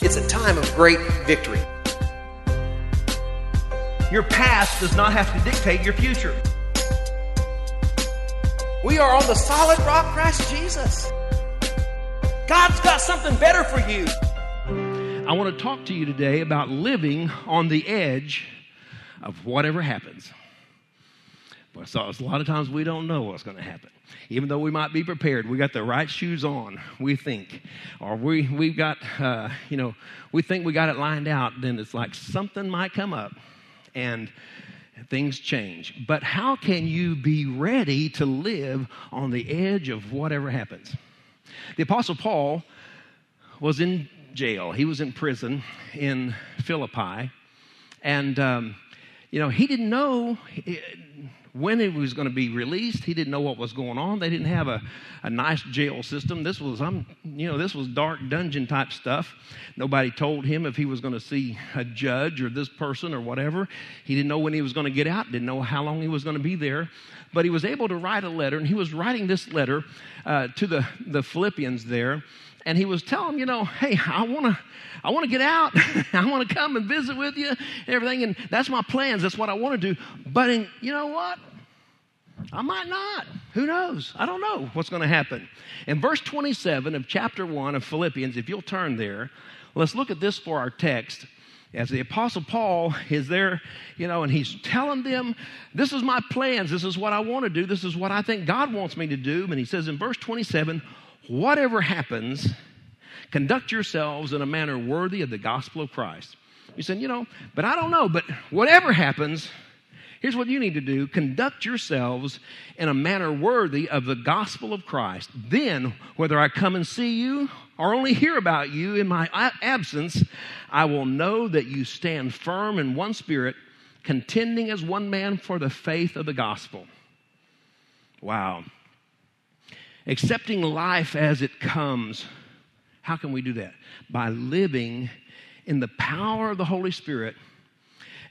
It's a time of great victory. Your past does not have to dictate your future. We are on the solid rock, Christ Jesus. God's got something better for you. I want to talk to you today about living on the edge of whatever happens. But so a lot of times we don't know what's going to happen. Even though we might be prepared, we got the right shoes on, we think, or we we've got, uh, you know, we think we got it lined out. Then it's like something might come up, and things change. But how can you be ready to live on the edge of whatever happens? The Apostle Paul was in jail, he was in prison in Philippi, and, um, you know, he didn't know when he was going to be released. He didn't know what was going on. They didn't have a, a nice jail system. This was, um, you know, this was dark dungeon type stuff. Nobody told him if he was going to see a judge or this person or whatever. He didn't know when he was going to get out. Didn't know how long he was going to be there. But he was able to write a letter, and he was writing this letter uh, to the the Philippians there, and he was telling you know, hey, I want to. I want to get out. I want to come and visit with you everything. And that's my plans. That's what I want to do. But in, you know what? I might not. Who knows? I don't know what's going to happen. In verse 27 of chapter 1 of Philippians, if you'll turn there, let's look at this for our text. As the Apostle Paul is there, you know, and he's telling them, This is my plans. This is what I want to do. This is what I think God wants me to do. And he says in verse 27 Whatever happens, conduct yourselves in a manner worthy of the gospel of Christ. You said, You know, but I don't know, but whatever happens, Here's what you need to do conduct yourselves in a manner worthy of the gospel of Christ. Then, whether I come and see you or only hear about you in my absence, I will know that you stand firm in one spirit, contending as one man for the faith of the gospel. Wow. Accepting life as it comes. How can we do that? By living in the power of the Holy Spirit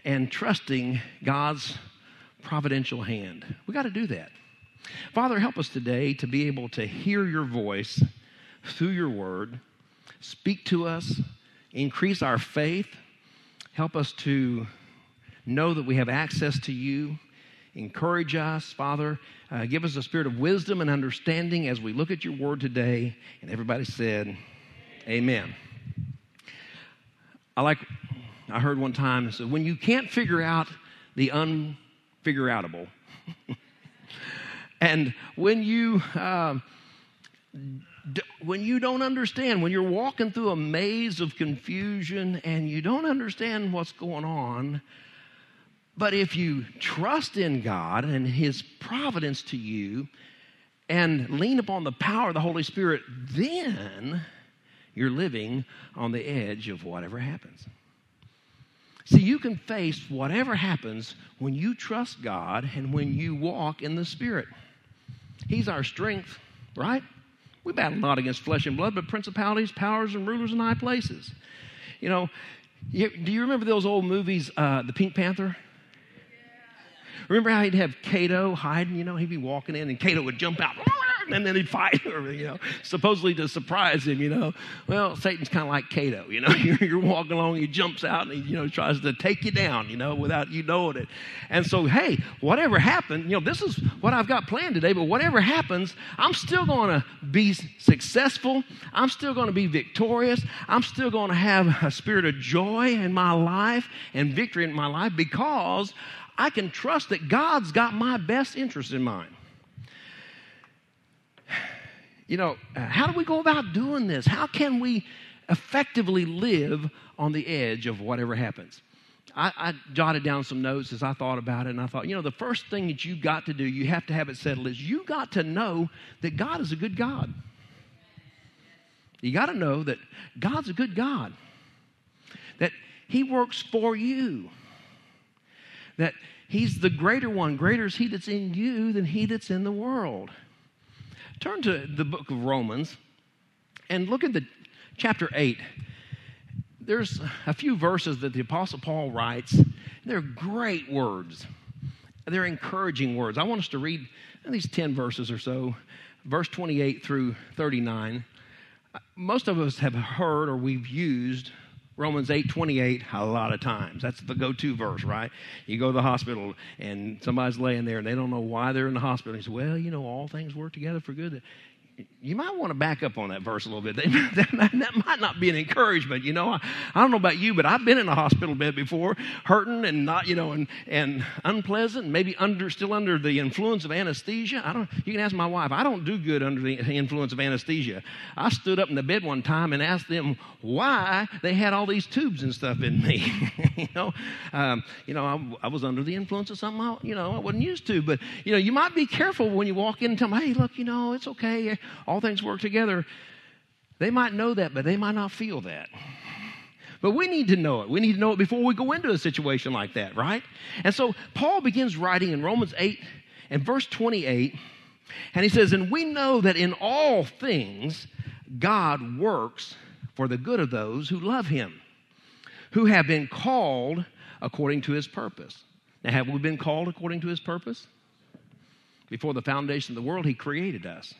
and trusting God's providential hand. We got to do that. Father, help us today to be able to hear your voice through your word. Speak to us, increase our faith, help us to know that we have access to you. Encourage us, Father. Uh, give us a spirit of wisdom and understanding as we look at your word today. And everybody said, Amen. I like I heard one time, so when you can't figure out the unfigure outable, and when you uh, when you don't understand, when you're walking through a maze of confusion and you don't understand what's going on, but if you trust in God and His providence to you and lean upon the power of the Holy Spirit, then you're living on the edge of whatever happens. See, you can face whatever happens when you trust God and when you walk in the Spirit. He's our strength, right? We battle not against flesh and blood, but principalities, powers, and rulers in high places. You know, do you remember those old movies, uh, The Pink Panther? Remember how he'd have Cato hiding, you know, he'd be walking in and Cato would jump out and then he'd fight, you know, supposedly to surprise him, you know. Well, Satan's kind of like Cato, you know. You're, you're, walking along, he jumps out and he, you know, tries to take you down, you know, without you knowing it. And so, hey, whatever happened, you know, this is what I've got planned today, but whatever happens, I'm still going to be successful. I'm still going to be victorious. I'm still going to have a spirit of joy in my life and victory in my life because I can trust that God's got my best interest in mind you know, uh, how do we go about doing this? How can we effectively live on the edge of whatever happens? I, I, jotted down some notes as I thought about it, and I thought, you know, the first thing that you've got to do, you have to have it settled, is you got to know that God is a good God. You got to know that God's a good God, that He works for you, that He's the greater one. Greater is He that's in you than He that's in the world. Turn to the book of Romans and look at the chapter 8. There's a few verses that the Apostle Paul writes. They're great words. They're encouraging words. I want us to read these 10 verses or so, verse 28 through 39. most of us have heard or we've used Romans 8 28 a lot of times. That's the go to verse, right? You go to the hospital and somebody's laying there and they don't know why they're in the hospital. And you say, Well, you know, all things work together for good you might want to back up on that verse a little bit. that, might not be an encouragement. You know, I, I, don't know about you, but I've been in a hospital bed before, hurting and not, you know, and, and unpleasant, maybe under still under the influence of anesthesia. I don't. You can ask my wife. I don't do good under the influence of anesthesia. I stood up in the bed one time and asked them why they had all these tubes and stuff in me. you know, um, you know, I, I, was under the influence of something I, you know I wasn't used to. But you know, you might be careful when you walk in and tell them, hey, look, you know, it's okay all things work together. They might know that, but they might not feel that. But we need to know it. We need to know it before we go into a situation like that, right? And so Paul begins writing in Romans 8 and verse 28, and he says, And we know that in all things God works for the good of those who love him, who have been called according to his purpose. Now, have we been called according to his purpose? Before the foundation of the world, he created us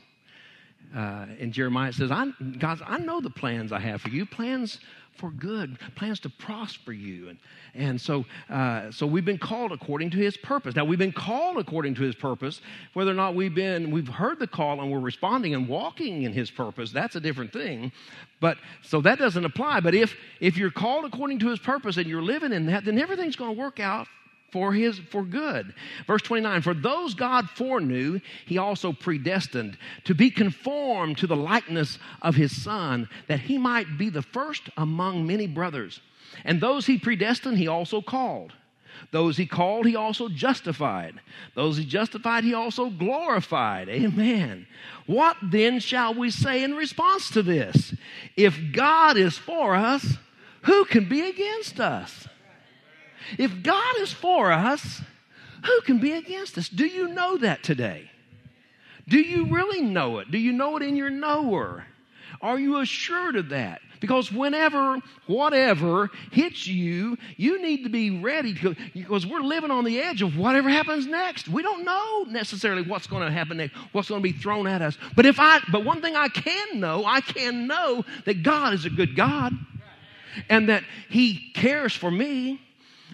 uh, in Jeremiah, it says, I, God, I know the plans I have for you, plans for good, plans to prosper you. And, and so, uh, so we've been called according to his purpose. Now, we've been called according to his purpose. Whether or not we've been, we've heard the call and we're responding and walking in his purpose, that's a different thing. But so that doesn't apply. But if, if you're called according to his purpose and you're living in that, then everything's going to work out for his for good. Verse 29, for those God foreknew, he also predestined to be conformed to the likeness of his son, that he might be the first among many brothers. And those he predestined, he also called. Those he called, he also justified. Those he justified, he also glorified. Amen. What then shall we say in response to this? If God is for us, who can be against us? If God is for us, who can be against us? Do you know that today? Do you really know it? Do you know it in your knower? Are you assured of that? Because whenever, whatever hits you, you need to be ready because we're living on the edge of whatever happens next. We don't know necessarily what's going to happen next, what's going to be thrown at us. But if I, but one thing I can know, I can know that God is a good God and that He cares for me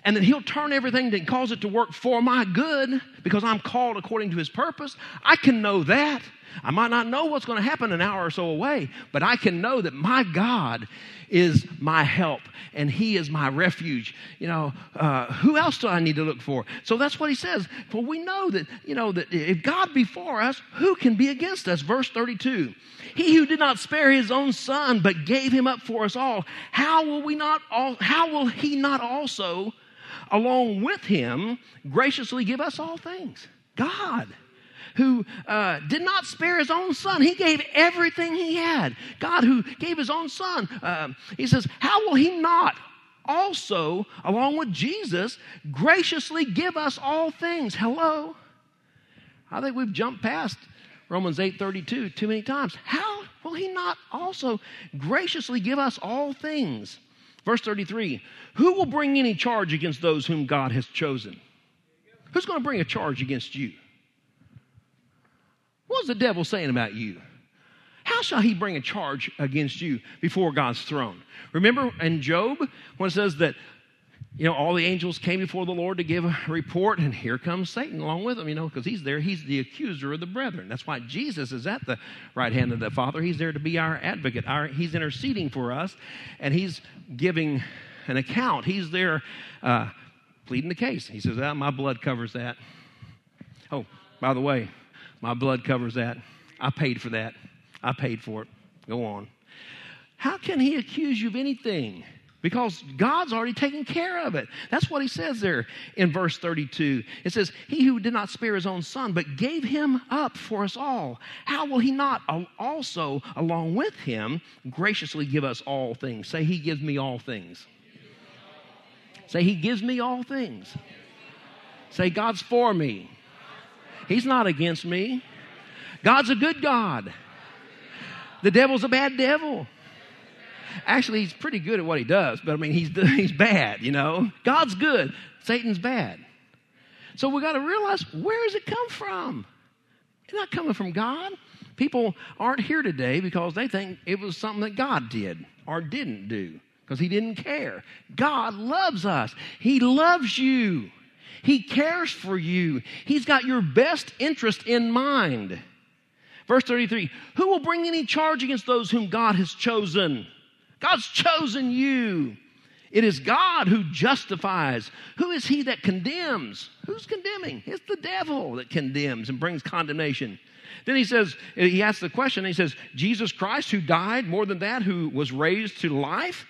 and then he'll turn everything and cause it to work for my good because I'm called according to his purpose. I can know that. I might not know what's going to happen an hour or so away, but I can know that my God is my help and He is my refuge. You know, uh, who else do I need to look for? So that's what He says. For we know that, you know, that if God be for us, who can be against us? Verse 32. He who did not spare His own Son, but gave Him up for us all, how will we not all, how will He not also along with him, graciously give us all things. God who uh, did not spare his own son. He gave everything he had. God, who gave his own son. Uh, he says, How will he not also, along with Jesus, graciously give us all things? Hello? I think we've jumped past Romans 8:32 too many times. How will he not also graciously give us all things? Verse 33 Who will bring any charge against those whom God has chosen? Who's going to bring a charge against you? What's the devil saying about you? How shall he bring a charge against you before God's throne? Remember in Job when it says that you know, all the angels came before the Lord to give a report, and here comes Satan along with them, you know, because he's there. He's the accuser of the brethren. That's why Jesus is at the right hand of the Father. He's there to be our advocate. Our, he's interceding for us, and he's giving an account. He's there uh, pleading the case. He says, ah, My blood covers that. Oh, by the way, my blood covers that. I paid for that. I paid for it. Go on. How can he accuse you of anything? Because God's already taken care of it. That's what he says there in verse 32. It says, He who did not spare his own son, but gave him up for us all, how will he not also, along with him, graciously give us all things? Say, He gives me all things. Say, He gives me all things. Say, God's for me. He's not against me. God's a good God. The devil's a bad devil. Actually, he's pretty good at what he does, but I mean, he's, he's bad, you know? God's good, Satan's bad. So we got to realize where does it come from? It's not coming from God. People aren't here today because they think it was something that God did or didn't do because He didn't care. God loves us, He loves you, He cares for you, He's got your best interest in mind. Verse 33 Who will bring any charge against those whom God has chosen? God's chosen you. It is God who justifies. Who is he that condemns? Who's condemning? It's the devil that condemns and brings condemnation. Then he says, he asks the question, he says, Jesus Christ, who died, more than that, who was raised to life,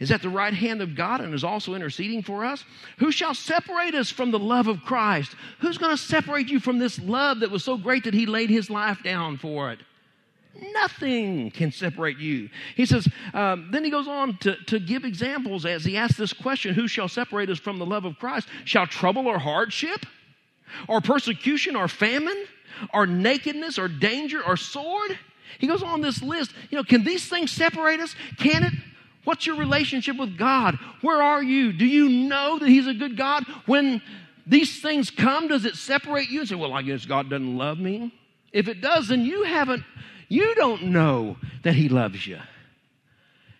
is at the right hand of God and is also interceding for us. Who shall separate us from the love of Christ? Who's going to separate you from this love that was so great that he laid his life down for it? Nothing can separate you. He says, um, then he goes on to, to give examples as he asks this question Who shall separate us from the love of Christ? Shall trouble or hardship, or persecution, or famine, or nakedness, or danger, or sword? He goes on this list. You know, can these things separate us? Can it? What's your relationship with God? Where are you? Do you know that He's a good God? When these things come, does it separate you and say, Well, I guess God doesn't love me? If it does, then you haven't, you don't know that He loves you.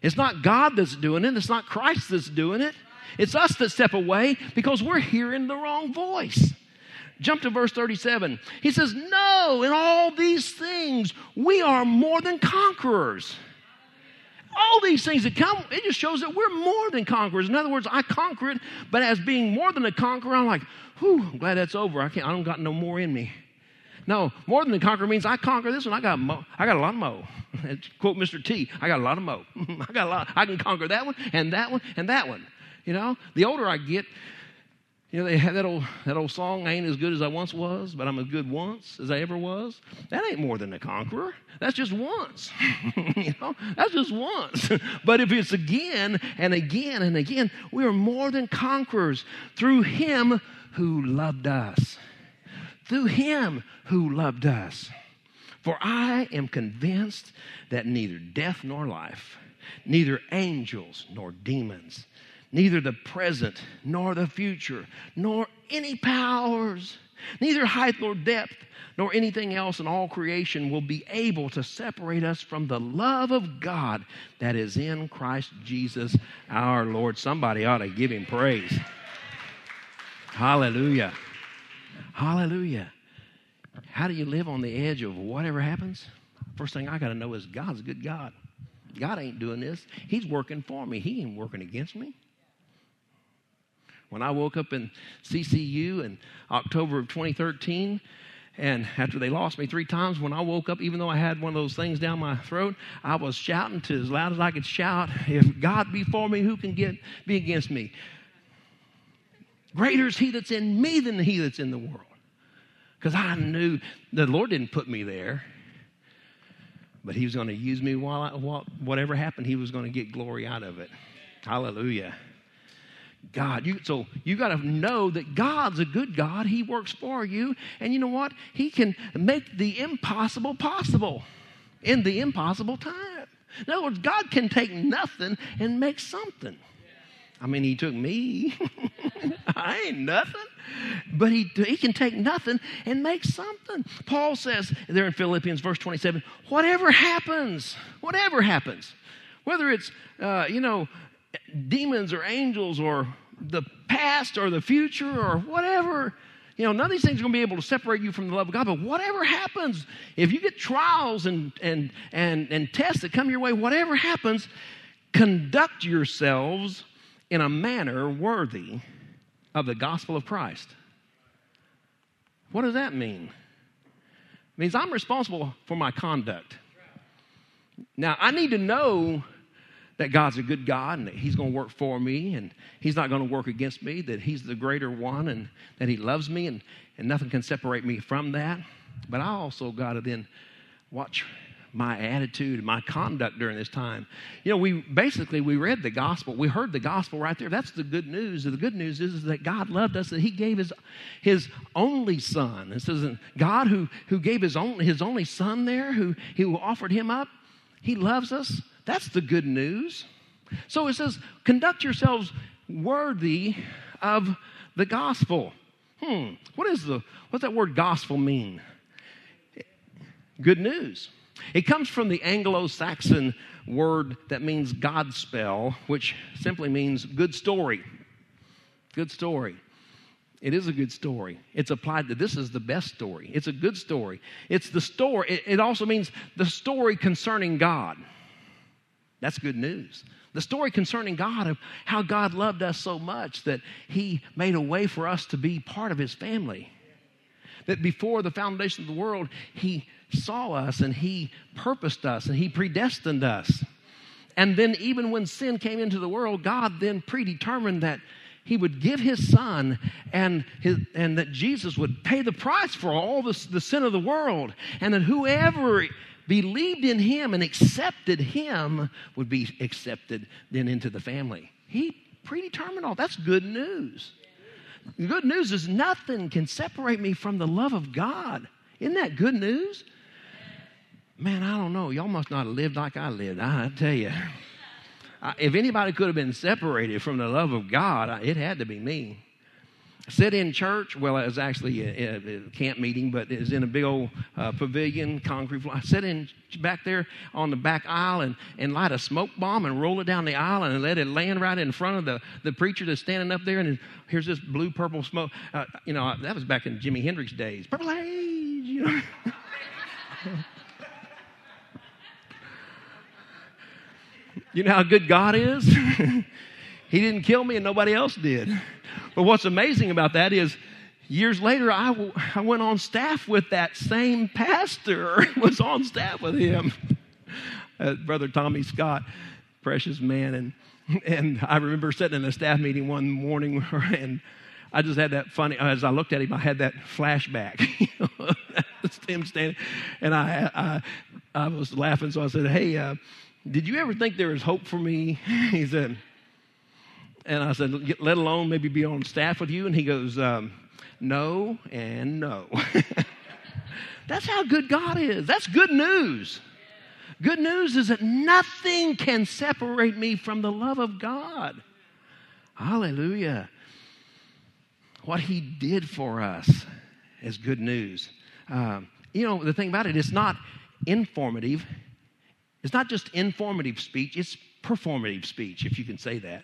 It's not God that's doing it, it's not Christ that's doing it. It's us that step away because we're hearing the wrong voice. Jump to verse 37. He says, No, in all these things, we are more than conquerors all these things that come, it just shows that we're more than conquerors. In other words, I conquer it, but as being more than a conqueror, I'm like, whew, I'm glad that's over. I can't, I don't got no more in me. No, more than the conqueror means I conquer this one. I got mo. I got a lot of mo. Quote Mr. T. I got a lot of mo. I got a lot. I can conquer that one and that one and that one. You know, the older I get, you know, they that old, that old song, I ain't as good as I once was, but I'm as good once as I ever was. That ain't more than a conqueror. That's just once. you know, that's just once. but if it's again and again and again, we are more than conquerors through Him who loved us. Through Him who loved us. For I am convinced that neither death nor life, neither angels nor demons, neither the present nor the future, nor any powers, neither height nor depth, nor anything else in all creation will be able to separate us from the love of God that is in Christ Jesus our Lord. Somebody ought to give him praise. Hallelujah. Hallelujah. How do you live on the edge of whatever happens? First thing I got to know is God's a good God. God ain't doing this. He's working for me. He ain't working against me. When I woke up in CCU in October of 2013, and after they lost me three times, when I woke up, even though I had one of those things down my throat, I was shouting to as loud as I could shout, If God be for me, who can get, be against me? Greater is he that's in me than he that's in the world. Because I knew the Lord didn't put me there, but he was going to use me while, I, while whatever happened, he was going to get glory out of it. Hallelujah. God. You, so you got to know that God's a good God. He works for you. And you know what? He can make the impossible possible in the impossible time. In other words, God can take nothing and make something. I mean, He took me. I ain't nothing. But he, he can take nothing and make something. Paul says there in Philippians, verse 27 whatever happens, whatever happens, whether it's, uh, you know, demons or angels or the past or the future or whatever. You know, none of these things are going to be able to separate you from the love of God. But whatever happens, if you get trials and, and, and, and tests that come your way, whatever happens, conduct yourselves in a manner worthy of the gospel of Christ. What does that mean? It means I'm responsible for my conduct. Now, I need to know that God's a good God and that He's going to work for me and He's not going to work against me, that He's the greater one and that He loves me and, and nothing can separate me from that. But I also got to then watch my attitude and my conduct during this time. You know, we basically we read the gospel, we heard the gospel right there. That's the good news. The good news is, is that God loved us, that He gave His His only Son. It says God who who gave His only His only Son there, who who offered Him up. He loves us. That's the good news. So it says, conduct yourselves worthy of the gospel. Hmm, what is the, what's that word gospel mean? good news. It comes from the Anglo Saxon word that means Godspell, which simply means good story. Good story. It is a good story. It's applied to this is the best story. It's a good story. It's the story. It, it also means the story concerning God. That's good news. The story concerning God of how God loved us so much that He made a way for us to be part of His family. That before the foundation of the world, He saw us and He purposed us and He predestined us. And then, even when sin came into the world, God then predetermined that he would give his son and, his, and that Jesus would pay the price for all the, the sin of the world, and that whoever believed in him and accepted him would be accepted then into the family. He predetermined all. That's good news. The good news is nothing can separate me from the love of God. Isn't that good news? Man, I don't know. Y'all must not have lived like I lived. I tell you if anybody could have been separated from the love of God, it had to be me. Sit in church. Well, it was actually a, a camp meeting, but it was in a big old uh, pavilion, concrete floor. I sit in back there on the back aisle and, and light a smoke bomb and roll it down the aisle and let it land right in front of the, the preacher that's standing up there. And here's this blue purple smoke. Uh, you know, that was back in Jimi Hendrix days. Purple haze, you know. You know how good God is? he didn't kill me and nobody else did. But what's amazing about that is years later, I, I went on staff with that same pastor, was on staff with him. Uh, Brother Tommy Scott, precious man. And, and I remember sitting in a staff meeting one morning and I just had that funny, as I looked at him, I had that flashback. him standing, and I, I, I was laughing, so I said, Hey, uh, did you ever think there was hope for me? he said, and I said, Let alone maybe be on staff with you? And he goes, um, No and no. That's how good God is. That's good news. Good news is that nothing can separate me from the love of God. Hallelujah. What he did for us is good news. Um, you know, the thing about it, it's not informative, it's not just informative speech, it's performative speech, if you can say that.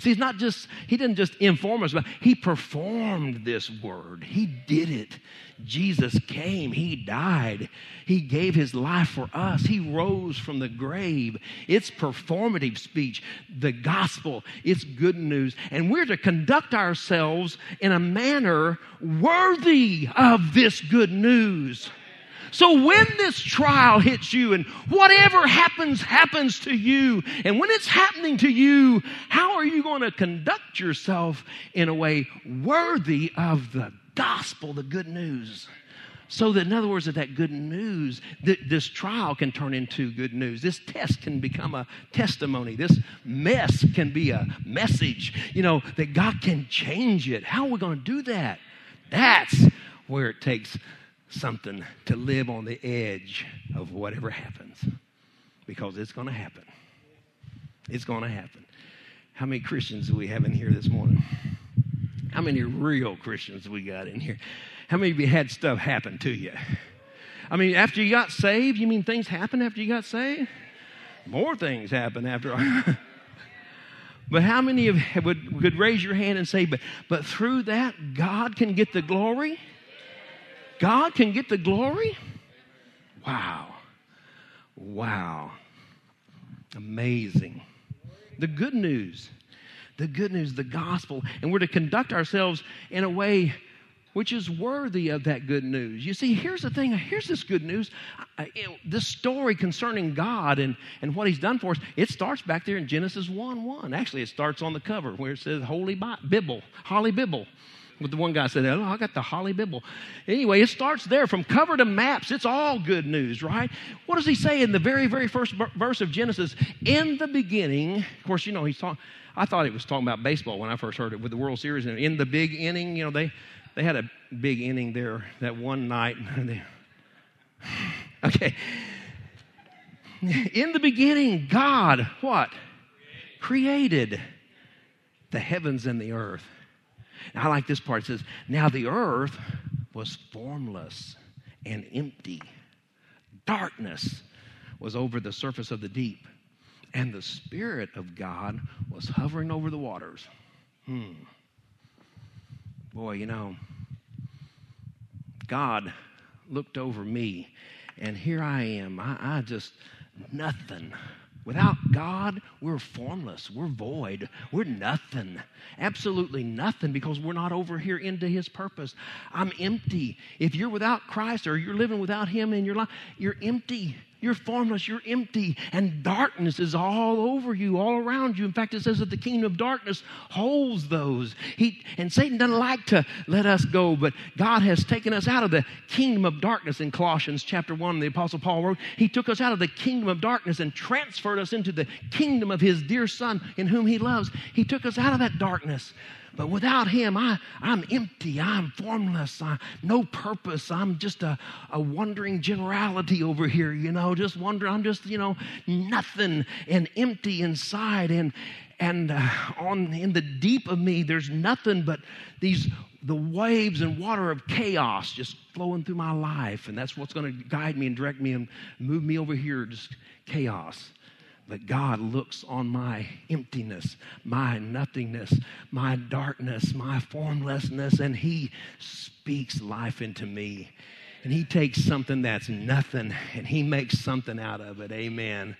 See, he's not just, he didn't just inform us, but he performed this word. He did it. Jesus came, he died, he gave his life for us, he rose from the grave. It's performative speech, the gospel, it's good news. And we're to conduct ourselves in a manner worthy of this good news. So when this trial hits you and whatever happens, happens to you, and when it's happening to you, how are you going to conduct yourself in a way worthy of the gospel, the good news? So that, in other words, that that good news, that this trial can turn into good news. This test can become a testimony. This mess can be a message. You know that God can change it. How are we going to do that? That's where it takes something to live on the edge of whatever happens because it's going to happen. It's going to happen. How many Christians do we have in here this morning? How many real Christians we got in here? How many of you had stuff happen to you? I mean, after you got saved, you mean things happen after you got saved? More things happen after. but how many of would, would raise your hand and say, but, but through that, God can get the glory? God can get the glory? Wow. Wow. Amazing. The good news, the good news, the gospel, and we're to conduct ourselves in a way which is worthy of that good news. You see, here's the thing here's this good news. this story concerning God and, and what He's done for us, it starts back there in Genesis 1 1. Actually, it starts on the cover where it says Holy Bible, Holly Bible. But the one guy said, Oh, I got the Holly Bible. Anyway, it starts there from cover to maps. It's all good news, right? What does he say in the very, very first verse of Genesis? In the beginning, of course, you know, he's talking, I thought he was talking about baseball when I first heard it with the World Series. And in the big inning, you know, they, they had a big inning there that one night. okay. In the beginning, God, what? Created the heavens and the earth. I like this part. It says, Now the earth was formless and empty. darkness was over the surface of the deep, and the Spirit of God was hovering over the waters. Hmm. Boy, you know, God looked over me, and here I am. I, I just, nothing. Without God, we're formless. We're void. We're nothing. Absolutely nothing because we're not over here into His purpose. I'm empty. If you're without Christ or you're living without Him in your life, you're empty. You're formless, you're empty, and darkness is all over you, all around you. In fact, it says that the kingdom of darkness holds those. He, and Satan doesn't like to let us go, but God has taken us out of the kingdom of darkness in Colossians chapter 1, the Apostle Paul wrote. He took us out of the kingdom of darkness and transferred us into the kingdom of his dear Son in whom he loves. He took us out of that darkness. But without him, I, I'm empty. I'm formless. I, no purpose. I'm just a, a wandering generality over here, you know, just wondering. I'm just, you know, nothing and empty inside. And, and uh, on in the deep of me, there's nothing but these the waves and water of chaos just flowing through my life. And that's what's going to guide me and direct me and move me over here, just chaos. But God looks on my emptiness, my nothingness, my darkness, my formlessness, and He speaks life into me. And He takes something that's nothing and He makes something out of it. Amen.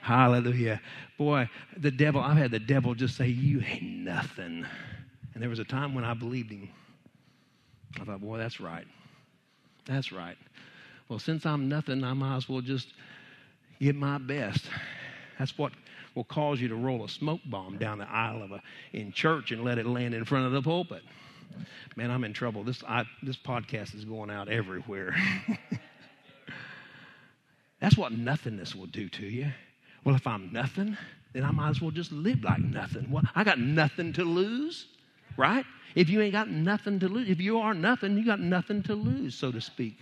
Hallelujah. Boy, the devil, I've had the devil just say, You ain't nothing. And there was a time when I believed him. I thought, Boy, that's right. That's right. Well, since I'm nothing, I might as well just give my best that's what will cause you to roll a smoke bomb down the aisle of a in church and let it land in front of the pulpit. Man, I'm in trouble. This I, this podcast is going out everywhere. That's what nothingness will do to you. Well, if I'm nothing, then I might as well just live like nothing. Well, I got nothing to lose, right? If you ain't got nothing to lose, if you are nothing, you got nothing to lose, so to speak.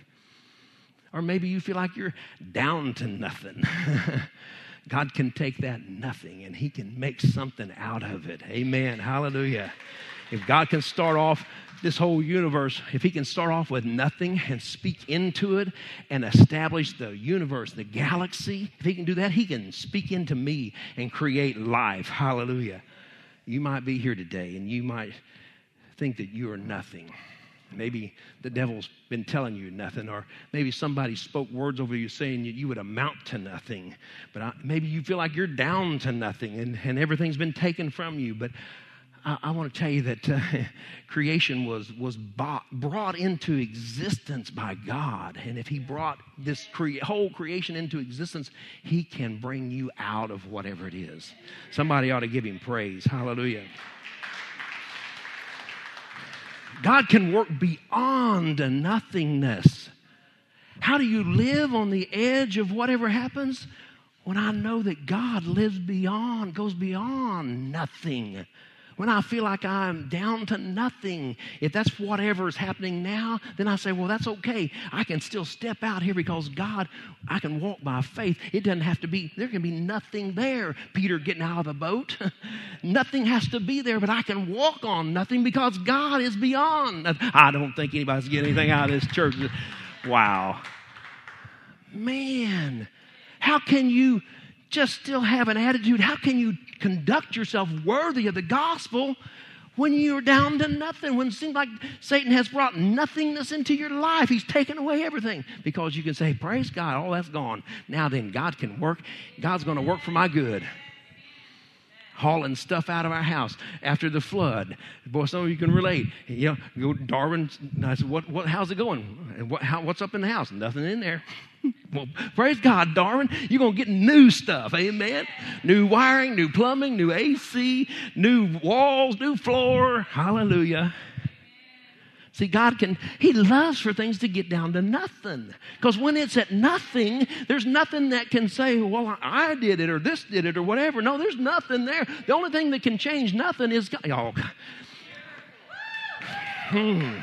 Or maybe you feel like you're down to nothing. God can take that nothing and He can make something out of it. Amen. Hallelujah. If God can start off this whole universe, if He can start off with nothing and speak into it and establish the universe, the galaxy, if He can do that, He can speak into me and create life. Hallelujah. You might be here today and you might think that you are nothing. Maybe the devil's been telling you nothing, or maybe somebody spoke words over you saying you, you would amount to nothing. But I, maybe you feel like you're down to nothing and, and everything's been taken from you. But I, I want to tell you that uh, creation was, was bought, brought into existence by God. And if He brought this whole creation into existence, He can bring you out of whatever it is. Somebody ought to give Him praise. Hallelujah. God can work beyond nothingness. How do you live on the edge of whatever happens? When I know that God lives beyond, goes beyond nothing when I feel like I'm down to nothing, if that's whatever is happening now, then I say, well, that's okay. I can still step out here because God, I can walk by faith. It doesn't have to be, there can be nothing there. Peter getting out of the boat. nothing has to be there, but I can walk on nothing because God is beyond. I don't think anybody's getting anything out of this church. Wow. Man, how can you just still have an attitude? How can you conduct yourself worthy of the gospel when you're down to nothing, when it seems like Satan has brought nothingness into your life. He's taken away everything because you can say, Praise God, all that's gone. Now then, God can work. God's going to work for my good. Hauling stuff out of our house after the flood. Boy, some of you can relate. You know, Darwin, I said, what, what, how's it going? What, how, what's up in the house? Nothing in there. Well, praise God, Darwin. You're going to get new stuff. Amen. New wiring, new plumbing, new AC, new walls, new floor. Hallelujah. See, God can, He loves for things to get down to nothing. Because when it's at nothing, there's nothing that can say, well, I did it or this did it or whatever. No, there's nothing there. The only thing that can change nothing is God. Oh, hmm.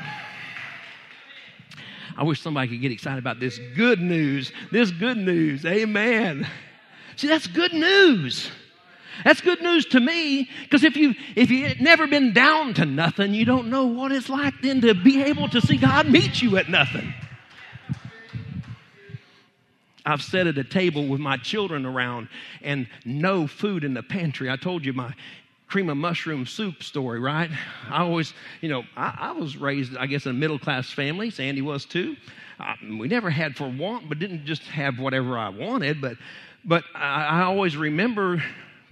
I wish somebody could get excited about this good news. This good news. Amen. See, that's good news. That's good news to me because if you if you never been down to nothing, you don't know what it's like then to be able to see God meet you at nothing. I've sat at a table with my children around and no food in the pantry. I told you my cream of mushroom soup story, right? I always, you know, I, I was raised, I guess, in a middle class family. Sandy was too. I, we never had for want, but didn't just have whatever I wanted. But, but I, I always remember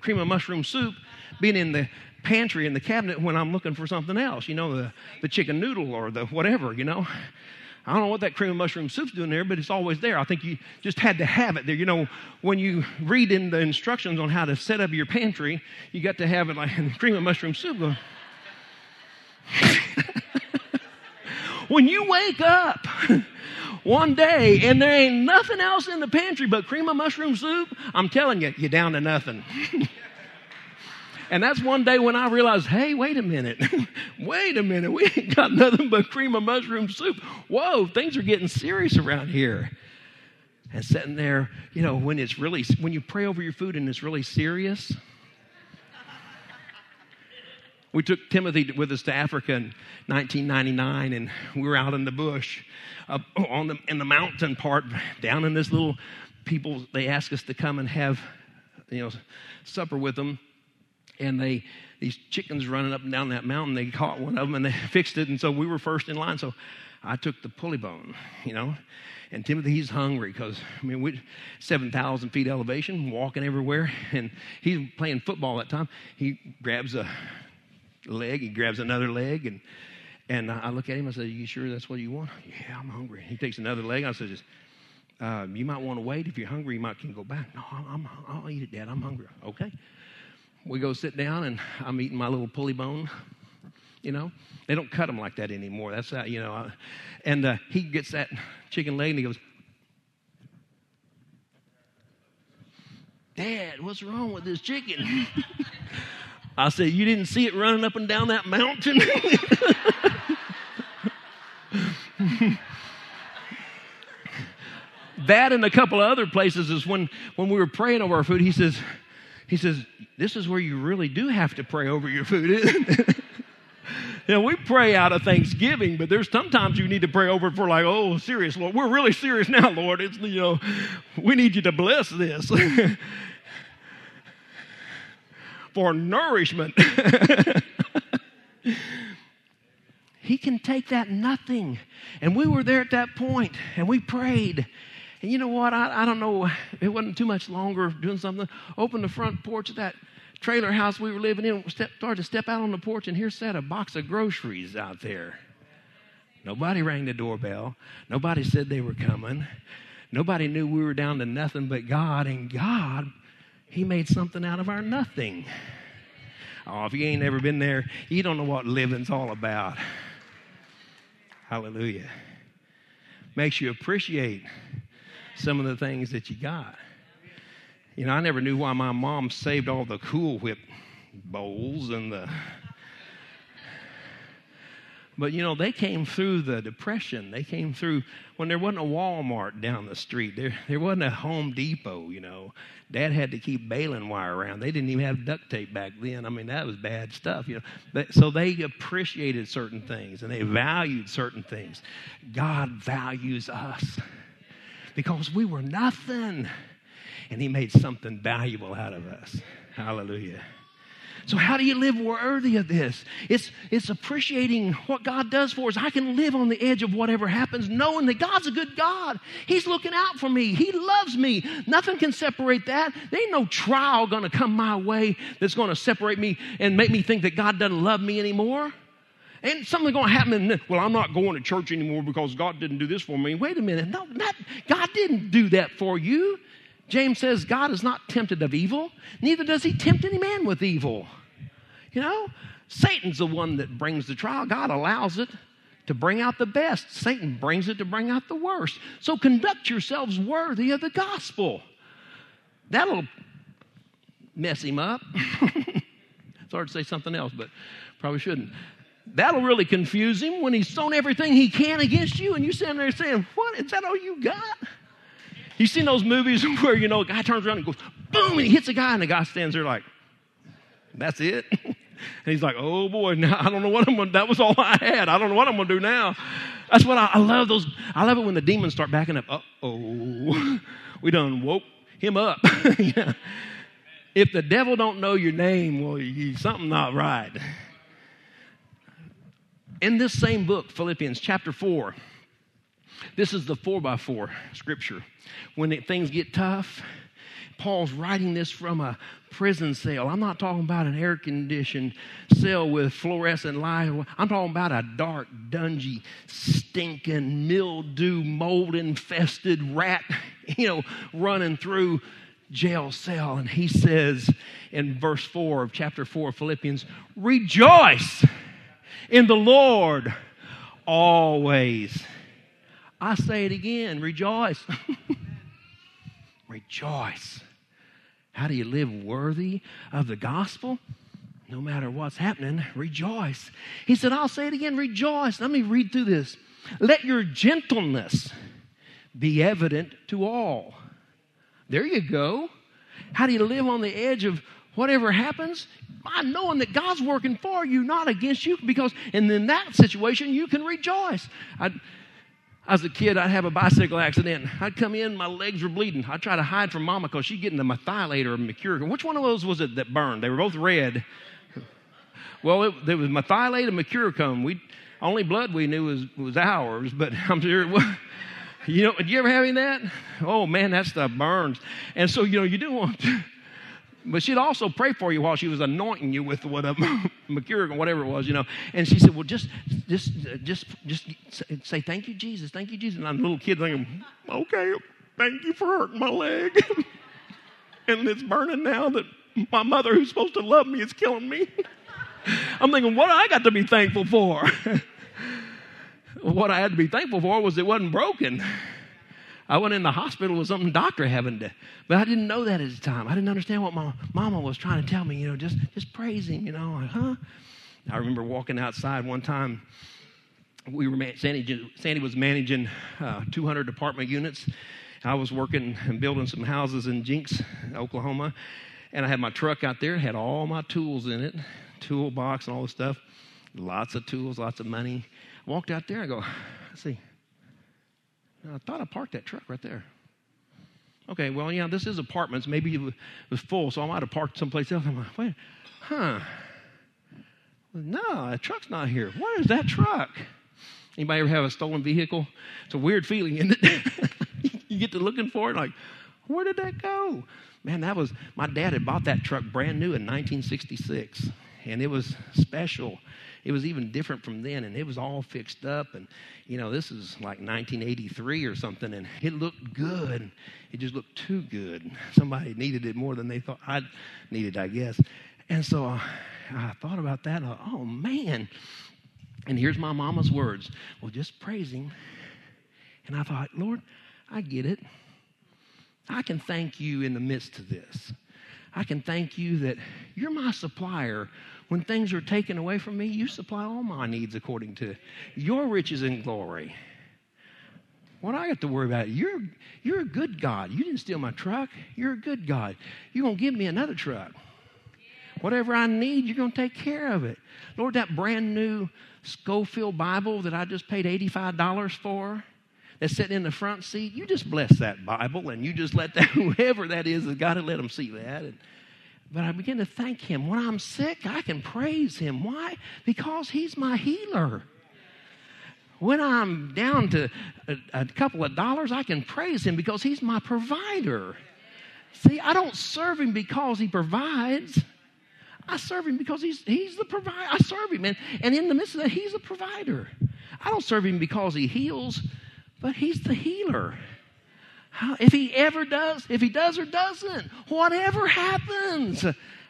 cream of mushroom soup being in the pantry in the cabinet when I'm looking for something else, you know, the, the chicken noodle or the whatever, you know. I don't know what that cream of mushroom soup's doing there, but it's always there. I think you just had to have it there. You know, when you read in the instructions on how to set up your pantry, you got to have it like cream of mushroom soup. When you wake up one day and there ain't nothing else in the pantry but cream of mushroom soup, I'm telling you, you're down to nothing. And that's one day when I realized, hey, wait a minute. wait a minute. We ain't got nothing but cream of mushroom soup. Whoa, things are getting serious around here. And sitting there, you know, when it's really, when you pray over your food and it's really serious. We took Timothy with us to Africa in 1999, and we were out in the bush, on the, in the mountain part, down in this little people. They asked us to come and have, you know, supper with them and they these chickens running up and down that mountain. They caught one of them and they fixed it, and so we were first in line. So I took the pulley bone, you know. And Timothy, he's hungry because I mean, we seven thousand feet elevation, walking everywhere, and he's playing football that time. He grabs a leg, he grabs another leg, and and I look at him. I said, "You sure that's what you want?" Yeah, I'm hungry. He takes another leg. I said, uh, "You might want to wait. If you're hungry, you might can go back." No, I'm, I'll eat it, Dad. I'm hungry. Okay we go sit down and I'm eating my little pulley bone. You know, they don't cut them like that anymore. That's how, you know. I, and uh, he gets that chicken leg and he goes, Dad, what's wrong with this chicken? I said, You didn't see it running up and down that mountain? that and a couple of other places is when, when we were praying over our food, he says, he says, This is where you really do have to pray over your food, you know, we pray out of thanksgiving, but there's sometimes you need to pray over for like, oh, serious, Lord. We're really serious now, Lord. It's, you know, we need you to bless this for nourishment. he can take that nothing. And we were there at that point, and we prayed. And you know what? I, I don't know. It wasn't too much longer doing something. Opened the front porch of that trailer house we were living in. Step, started to step out on the porch, and here sat a box of groceries out there. Nobody rang the doorbell. Nobody said they were coming. Nobody knew we were down to nothing but God. And God, He made something out of our nothing. Oh, if you ain't ever been there, you don't know what living's all about. Hallelujah. Makes you appreciate some of the things that you got. You know, I never knew why my mom saved all the Cool Whip bowls and the. But you know, they came through the Depression. They came through when there wasn't a Walmart down the street. There, there wasn't a Home Depot, you know. Dad had to keep baling wire around. They didn't even have duct tape back then. I mean, that was bad stuff, you know. so they appreciated certain things and they valued certain things. God values us because we were nothing. And He made something valuable out of us. Hallelujah. So, how do you live worthy of this? It's, it's appreciating what God does for us. I can live on the edge of whatever happens, knowing that God's a good God. He's looking out for me. He loves me. Nothing can separate that. There ain't no trial going to come my way that's going to separate me and make me think that God doesn't love me anymore. And something's going to happen. Well, I'm not going to church anymore because God didn't do this for me. Wait a minute. No, not, God didn't do that for you. James says God is not tempted of evil, neither does he tempt any man with evil. You know, Satan's the one that brings the trial. God allows it to bring out the best, Satan brings it to bring out the worst. So conduct yourselves worthy of the gospel. That'll mess him up. it's hard to say something else, but probably shouldn't. That'll really confuse him when he's thrown everything he can against you and you sitting there saying, What? Is that all you got? You seen those movies where, you know, a guy turns around and goes, boom, and he hits a guy, and the guy stands there like, That's it? and he's like, Oh boy, now I don't know what I'm gonna that was all I had. I don't know what I'm gonna do now. That's what I, I love those. I love it when the demons start backing up. Oh. we done woke him up. yeah. If the devil don't know your name, well, you, something not right. In this same book, Philippians chapter 4, this is the 4 by 4 scripture. When it, things get tough, Paul's writing this from a prison cell. I'm not talking about an air conditioned cell with fluorescent light. I'm talking about a dark, dungy, stinking, mildew, mold infested rat, you know, running through jail cell. And he says in verse 4 of chapter 4 of Philippians, Rejoice in the Lord always. I say it again, rejoice. rejoice. How do you live worthy of the gospel? No matter what's happening, rejoice. He said, I'll say it again, rejoice. Let me read through this. Let your gentleness be evident to all. There you go. How do you live on the edge of whatever happens? By knowing that God's working for you, not against you, because and in that situation you can rejoice. I, as a kid, I'd have a bicycle accident. I'd come in, my legs were bleeding. I'd try to hide from mama because she'd get in the Merthiolate or mercurochrome. Which one of those was it that burned? They were both red. Well, it, there was Merthiolate and mercurochrome. We only blood we knew was, was ours, but I'm sure it was. You know, did you ever have any of that? Oh man, that stuff burns. And so, you know, you do want to but she'd also pray for you while she was anointing you with whatever, mercuric or whatever it was, you know. And she said, "Well, just, just, just, just say thank you, Jesus, thank you, Jesus." And I'm a little kid thinking, "Okay, thank you for hurting my leg, and it's burning now that my mother, who's supposed to love me, is killing me." I'm thinking, what I got to be thankful for? what I had to be thankful for was it wasn't broken. I went in the hospital with something doctor having to, but I didn't know that at the time. I didn't understand what my mama was trying to tell me. You know, just just praise him. You know, like, huh? I remember walking outside one time. We were Sandy. Sandy was managing uh, 200 apartment units. I was working and building some houses in Jenks, Oklahoma, and I had my truck out there. Had all my tools in it, toolbox and all this stuff. Lots of tools, lots of money. Walked out there. I go, see, I thought I parked that truck right there. Okay, well, yeah, this is apartments. Maybe it was full, so I might have parked someplace else. I'm like, wait, huh? No, that truck's not here. Where is that truck? Anybody ever have a stolen vehicle? It's a weird feeling, isn't it? you get to looking for it, like, where did that go? Man, that was my dad had bought that truck brand new in 1966, and it was special it was even different from then, and it was all fixed up. And, you know, this is like 1983 or something, and it looked good. It just looked too good. Somebody needed it more than they thought I needed, I guess. And so uh, I thought about that. Uh, oh, man. And here's my mama's words. Well, just praise him. And I thought, Lord, I get it. I can thank you in the midst of this. I can thank you that you're my supplier when things are taken away from me, you supply all my needs according to your riches and glory. What I got to worry about? You're, you're a good God. You didn't steal my truck. You're a good God. You're going to give me another truck. Whatever I need, you're going to take care of it. Lord, that brand new Scofield Bible that I just paid $85 for, that's sitting in the front seat, you just bless that Bible and you just let that, whoever that is, God to let them see that. And, but I begin to thank Him. When I'm sick, I can praise Him. Why? Because He's my healer. When I'm down to a, a couple of dollars, I can praise Him because He's my provider. See, I don't serve Him because He provides. I serve him because he's, he's the provider. I serve him. And, and in the midst of that, he's a provider. I don't serve him because he heals, but he's the healer. How, if he ever does, if he does or doesn't, whatever happens,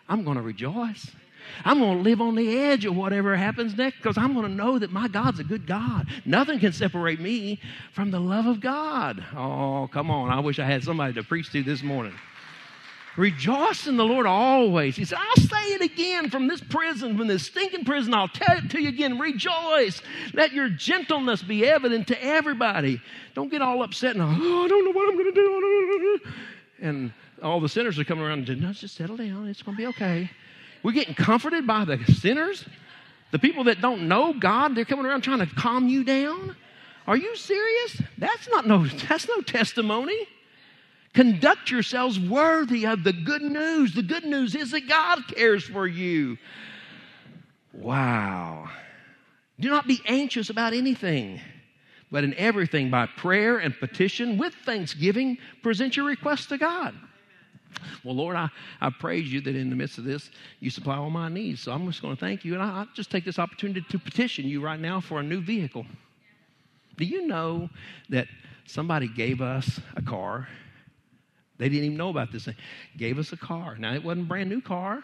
I'm going to rejoice. I'm going to live on the edge of whatever happens next because I'm going to know that my God's a good God. Nothing can separate me from the love of God. Oh, come on. I wish I had somebody to preach to this morning. Rejoice in the Lord always. He said, I'll say it again from this prison, from this stinking prison. I'll tell it to you again. Rejoice. Let your gentleness be evident to everybody. Don't get all upset and, oh, I don't know what I'm going to do. And all the sinners are coming around and, no, just settle down. It's going to be okay. We're getting comforted by the sinners. The people that don't know God, they're coming around trying to calm you down. Are you serious? That's not no, that's no testimony. Conduct yourselves worthy of the good news. The good news is that God cares for you. Wow. Do not be anxious about anything, but in everything by prayer and petition with thanksgiving, present your requests to God. Well, Lord, I, I praise you that in the midst of this, you supply all my needs. So I'm just going to thank you. And I, I just take this opportunity to petition you right now for a new vehicle. Do you know that somebody gave us a car? They didn't even know about this thing. Gave us a car. Now, it wasn't a brand new car,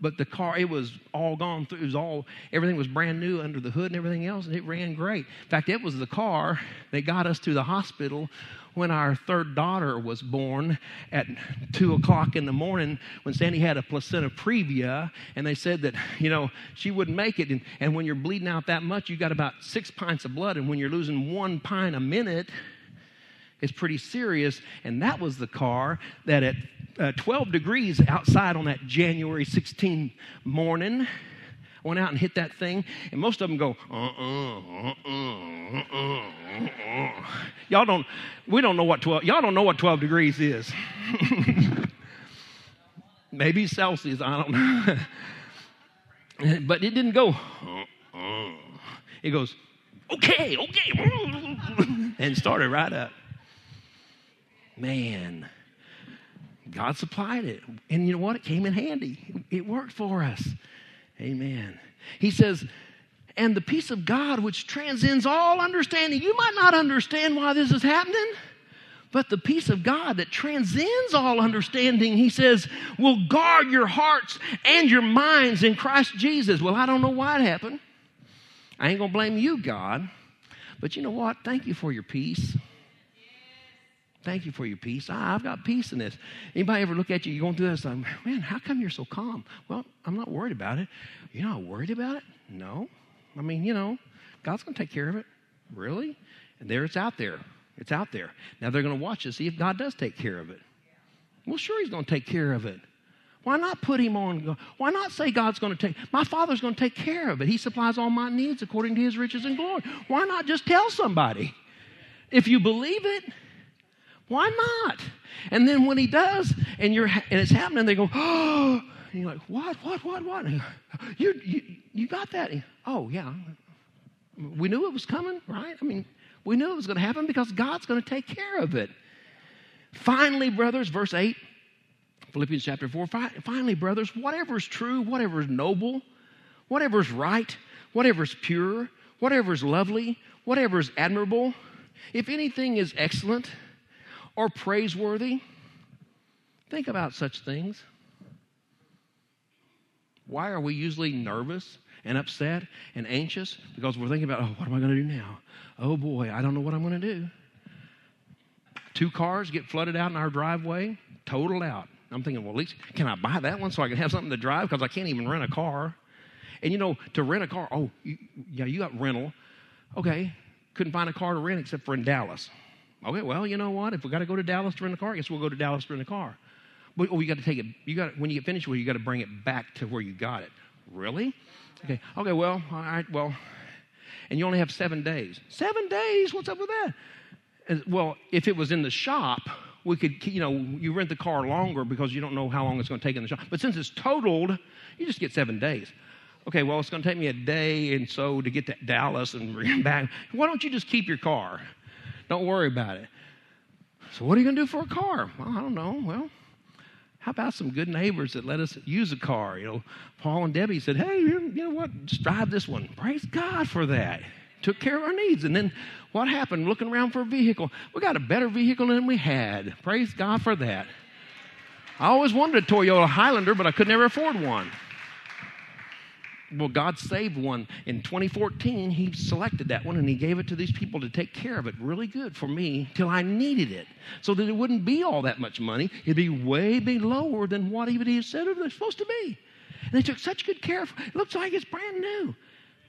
but the car, it was all gone through. It was all, everything was brand new under the hood and everything else, and it ran great. In fact, it was the car that got us to the hospital when our third daughter was born at two o'clock in the morning when Sandy had a placenta previa, and they said that, you know, she wouldn't make it. And, and when you're bleeding out that much, you got about six pints of blood, and when you're losing one pint a minute, it's pretty serious. And that was the car that at uh, 12 degrees outside on that January 16 morning, went out and hit that thing, and most of them go, uh-uh, uh-uh, uh-uh, Y'all don't, we don't know what 12, y'all don't know what 12 degrees is. Maybe Celsius, I don't know. but it didn't go, uh-uh. It goes, okay, okay, and started right up. Man, God supplied it. And you know what? It came in handy. It worked for us. Amen. He says, and the peace of God, which transcends all understanding. You might not understand why this is happening, but the peace of God that transcends all understanding, he says, will guard your hearts and your minds in Christ Jesus. Well, I don't know why it happened. I ain't going to blame you, God. But you know what? Thank you for your peace. Thank you for your peace. Ah, I've got peace in this. Anybody ever look at you, you're going through this, like, man, how come you're so calm? Well, I'm not worried about it. You're not worried about it? No. I mean, you know, God's going to take care of it. Really? And there it's out there. It's out there. Now they're going to watch to see if God does take care of it. Well, sure, He's going to take care of it. Why not put him on? Why not say God's going to take, my Father's going to take care of it? He supplies all my needs according to his riches and glory. Why not just tell somebody? If you believe it, why not? And then when he does, and you're and it's happening, they go, oh, and you're like, what, what, what, what? You, you, you got that? Oh yeah, we knew it was coming, right? I mean, we knew it was going to happen because God's going to take care of it. Finally, brothers, verse eight, Philippians chapter four. Finally, brothers, whatever is true, whatever is noble, whatever is right, whatever is pure, whatever is lovely, whatever is admirable, if anything is excellent or praiseworthy. Think about such things. Why are we usually nervous and upset and anxious? Because we're thinking about, oh, what am I going to do now? Oh boy, I don't know what I'm going to do. Two cars get flooded out in our driveway, totaled out. I'm thinking, well, at least can I buy that one so I can have something to drive? Because I can't even rent a car. And you know, to rent a car, oh, you, yeah, you got rental. Okay, couldn't find a car to rent except for in Dallas. Okay, well, you know what? If we got to go to Dallas to rent a car, I guess we'll go to Dallas to rent a car. But oh, you got to take it. You got when you get finished with it, you got to bring it back to where you got it. Really? Okay. Okay. Well, all right. Well, and you only have seven days. Seven days? What's up with that? And, well, if it was in the shop, we could, you know, you rent the car longer because you don't know how long it's going to take in the shop. But since it's totaled, you just get seven days. Okay, well, it's going to take me a day and so to get to Dallas and back. Why don't you just keep your car? Don't worry about it. So, what are you going to do for a car? Well, I don't know. Well, how about some good neighbors that let us use a car? You know, Paul and Debbie said, hey, you know what? Just drive this one. Praise God for that. Took care of our needs. And then what happened? Looking around for a vehicle. We got a better vehicle than we had. Praise God for that. I always wanted a Toyota Highlander, but I could never afford one well, God saved one in 2014. He selected that one and He gave it to these people to take care of it really good for me till I needed it. So that it wouldn't be all that much money. It'd be way be lower than what even He said it was supposed to be. And they took such good care of it. It looks like it's brand new.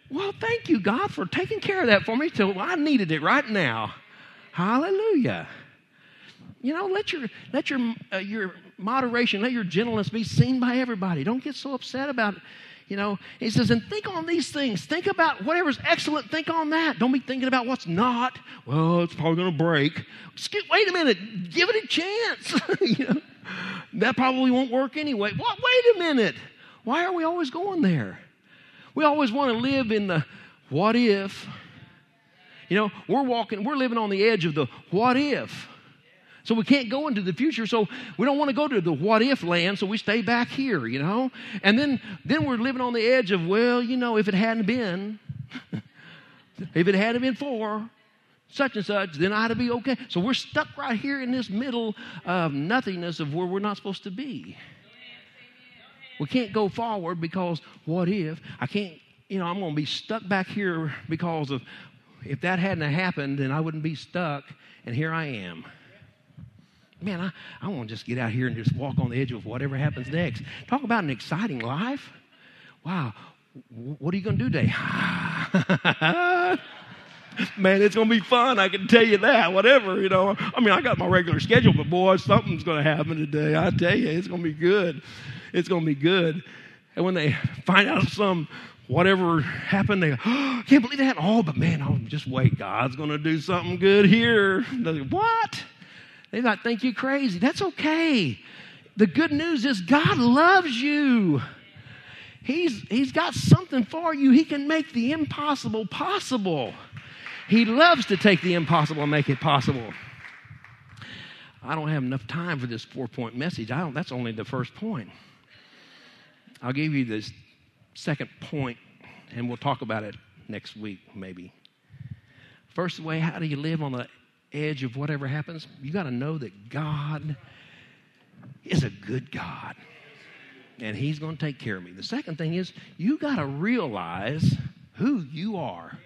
Well, thank you, God, for taking care of that for me till I needed it right now. Hallelujah. You know, let your let your uh, your moderation, let your gentleness be seen by everybody. Don't get so upset about You know, he says, and think on these things. Think about whatever's excellent. Think on that. Don't be thinking about what's not. Well, it's probably going to break. Excuse, wait a minute. Give it a chance. you know, that probably won't work anyway. What? Wait a minute. Why are we always going there? We always want to live in the what if. You know, we're walking, we're living on the edge of the what if. So we can't go into the future. So we don't want to go to the what if land, so we stay back here, you know? And then then we're living on the edge of, well, you know, if it hadn't been, if it hadn't been for such and such, then I'd be okay. So we're stuck right here in this middle of nothingness of where we're not supposed to be. We can't go forward because what if? I can't, you know, I'm going to be stuck back here because of if that hadn't happened, then I wouldn't be stuck, and here I am. Man, I, I want to just get out here and just walk on the edge of whatever happens next. Talk about an exciting life. Wow. What are you going to do today? Man, it's going to be fun. I can tell you that. Whatever, you know. I mean, I got my regular schedule, but boy, something's going to happen today. I tell you, it's going to be good. It's going to be good. And when they find out some whatever happened, they go, oh, can't believe that. Oh, but man, I'll just wait. God's going to do something good here. Go, what? They might think you crazy. That's okay. The good news is God loves you. He's, he's got something for you. He can make the impossible possible. He loves to take the impossible and make it possible. I don't have enough time for this four point message. I don't, that's only the first point. I'll give you this second point, and we'll talk about it next week, maybe. First way, how do you live on the edge of whatever happens? You got to know that God is a good God, and He's going to take care of me. The second thing is, you got to realize who you are.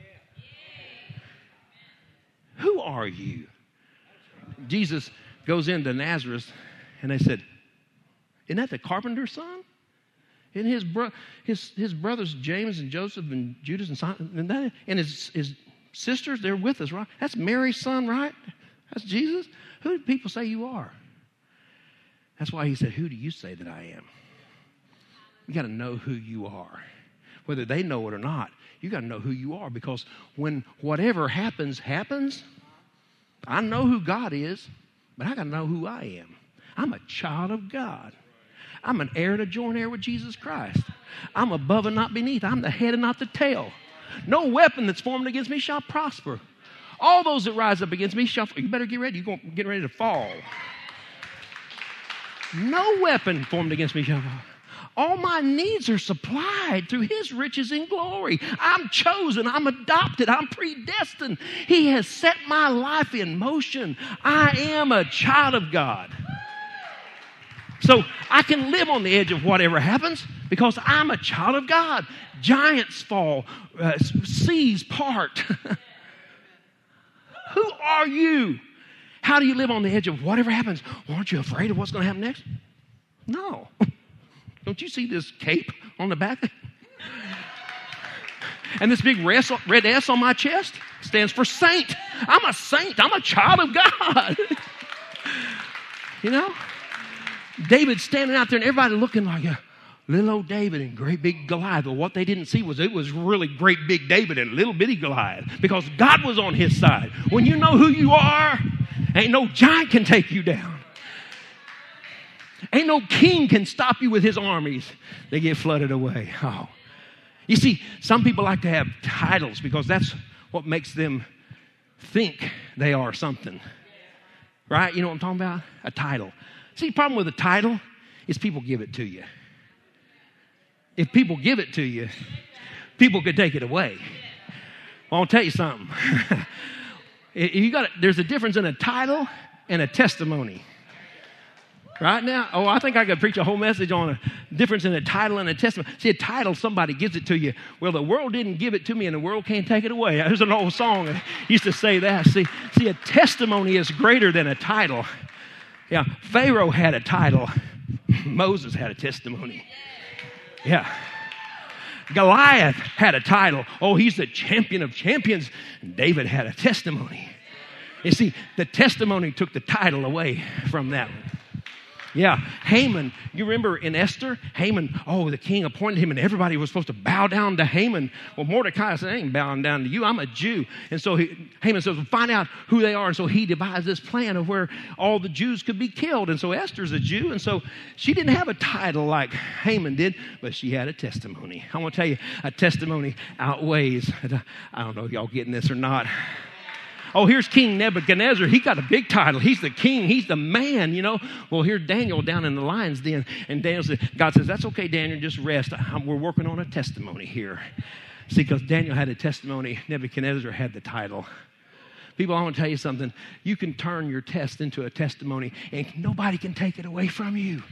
Who are you? Jesus goes into Nazareth, and they said, Isn't that the carpenter's son? And his, bro- his, his brothers, James and Joseph and Judas and Simon, and, that, and his, his sisters, they're with us, right? That's Mary's son, right? That's Jesus. Who do people say you are? That's why he said, Who do you say that I am? You got to know who you are. Whether they know it or not, you got to know who you are because when whatever happens, happens, I know who God is, but I got to know who I am. I'm a child of God. I'm an heir to joint heir with Jesus Christ. I'm above and not beneath. I'm the head and not the tail. No weapon that's formed against me shall prosper. All those that rise up against me shall. You better get ready. You're going to get ready to fall. No weapon formed against me shall. All my needs are supplied through His riches in glory. I'm chosen. I'm adopted. I'm predestined. He has set my life in motion. I am a child of God. So I can live on the edge of whatever happens because I'm a child of God. Giants fall, uh, seas part. Who are you? How do you live on the edge of whatever happens? Aren't you afraid of what's going to happen next? No. Don't you see this cape on the back? and this big red S on my chest stands for saint. I'm a saint. I'm a child of God. you know? David standing out there and everybody looking like a little old David and great big Goliath. But what they didn't see was it was really great big David and little bitty Goliath because God was on his side. When you know who you are, ain't no giant can take you down. Ain't no king can stop you with his armies. They get flooded away. Oh. You see, some people like to have titles because that's what makes them think they are something. Right? You know what I'm talking about? A title. See, the problem with a title is people give it to you. If people give it to you, people could take it away. Well, I'll tell you something. you got there's a difference in a title and a testimony. Right now, oh, I think I could preach a whole message on a difference in a title and a testimony. See, a title, somebody gives it to you. Well, the world didn't give it to me, and the world can't take it away. There's an old song that used to say that. See, see, a testimony is greater than a title. Yeah, Pharaoh had a title, Moses had a testimony. Yeah. Goliath had a title. Oh, he's the champion of champions. David had a testimony. You see, the testimony took the title away from that one. Yeah, Haman. You remember in Esther, Haman, oh, the king appointed him and everybody was supposed to bow down to Haman. Well, Mordecai said, I ain't bowing down to you. I'm a Jew. And so he, Haman says, well, find out who they are. And so he devised this plan of where all the Jews could be killed. And so Esther's a Jew. And so she didn't have a title like Haman did, but she had a testimony. I want to tell you, a testimony outweighs, I don't know if y'all getting this or not. Oh, here's King Nebuchadnezzar. He got a big title. He's the king. He's the man, you know. Well, here's Daniel down in the lion's den. And Daniel said, God says, that's okay, Daniel, just rest. We're working on a testimony here. See, because Daniel had a testimony, Nebuchadnezzar had the title. People, I want to tell you something. You can turn your test into a testimony, and nobody can take it away from you.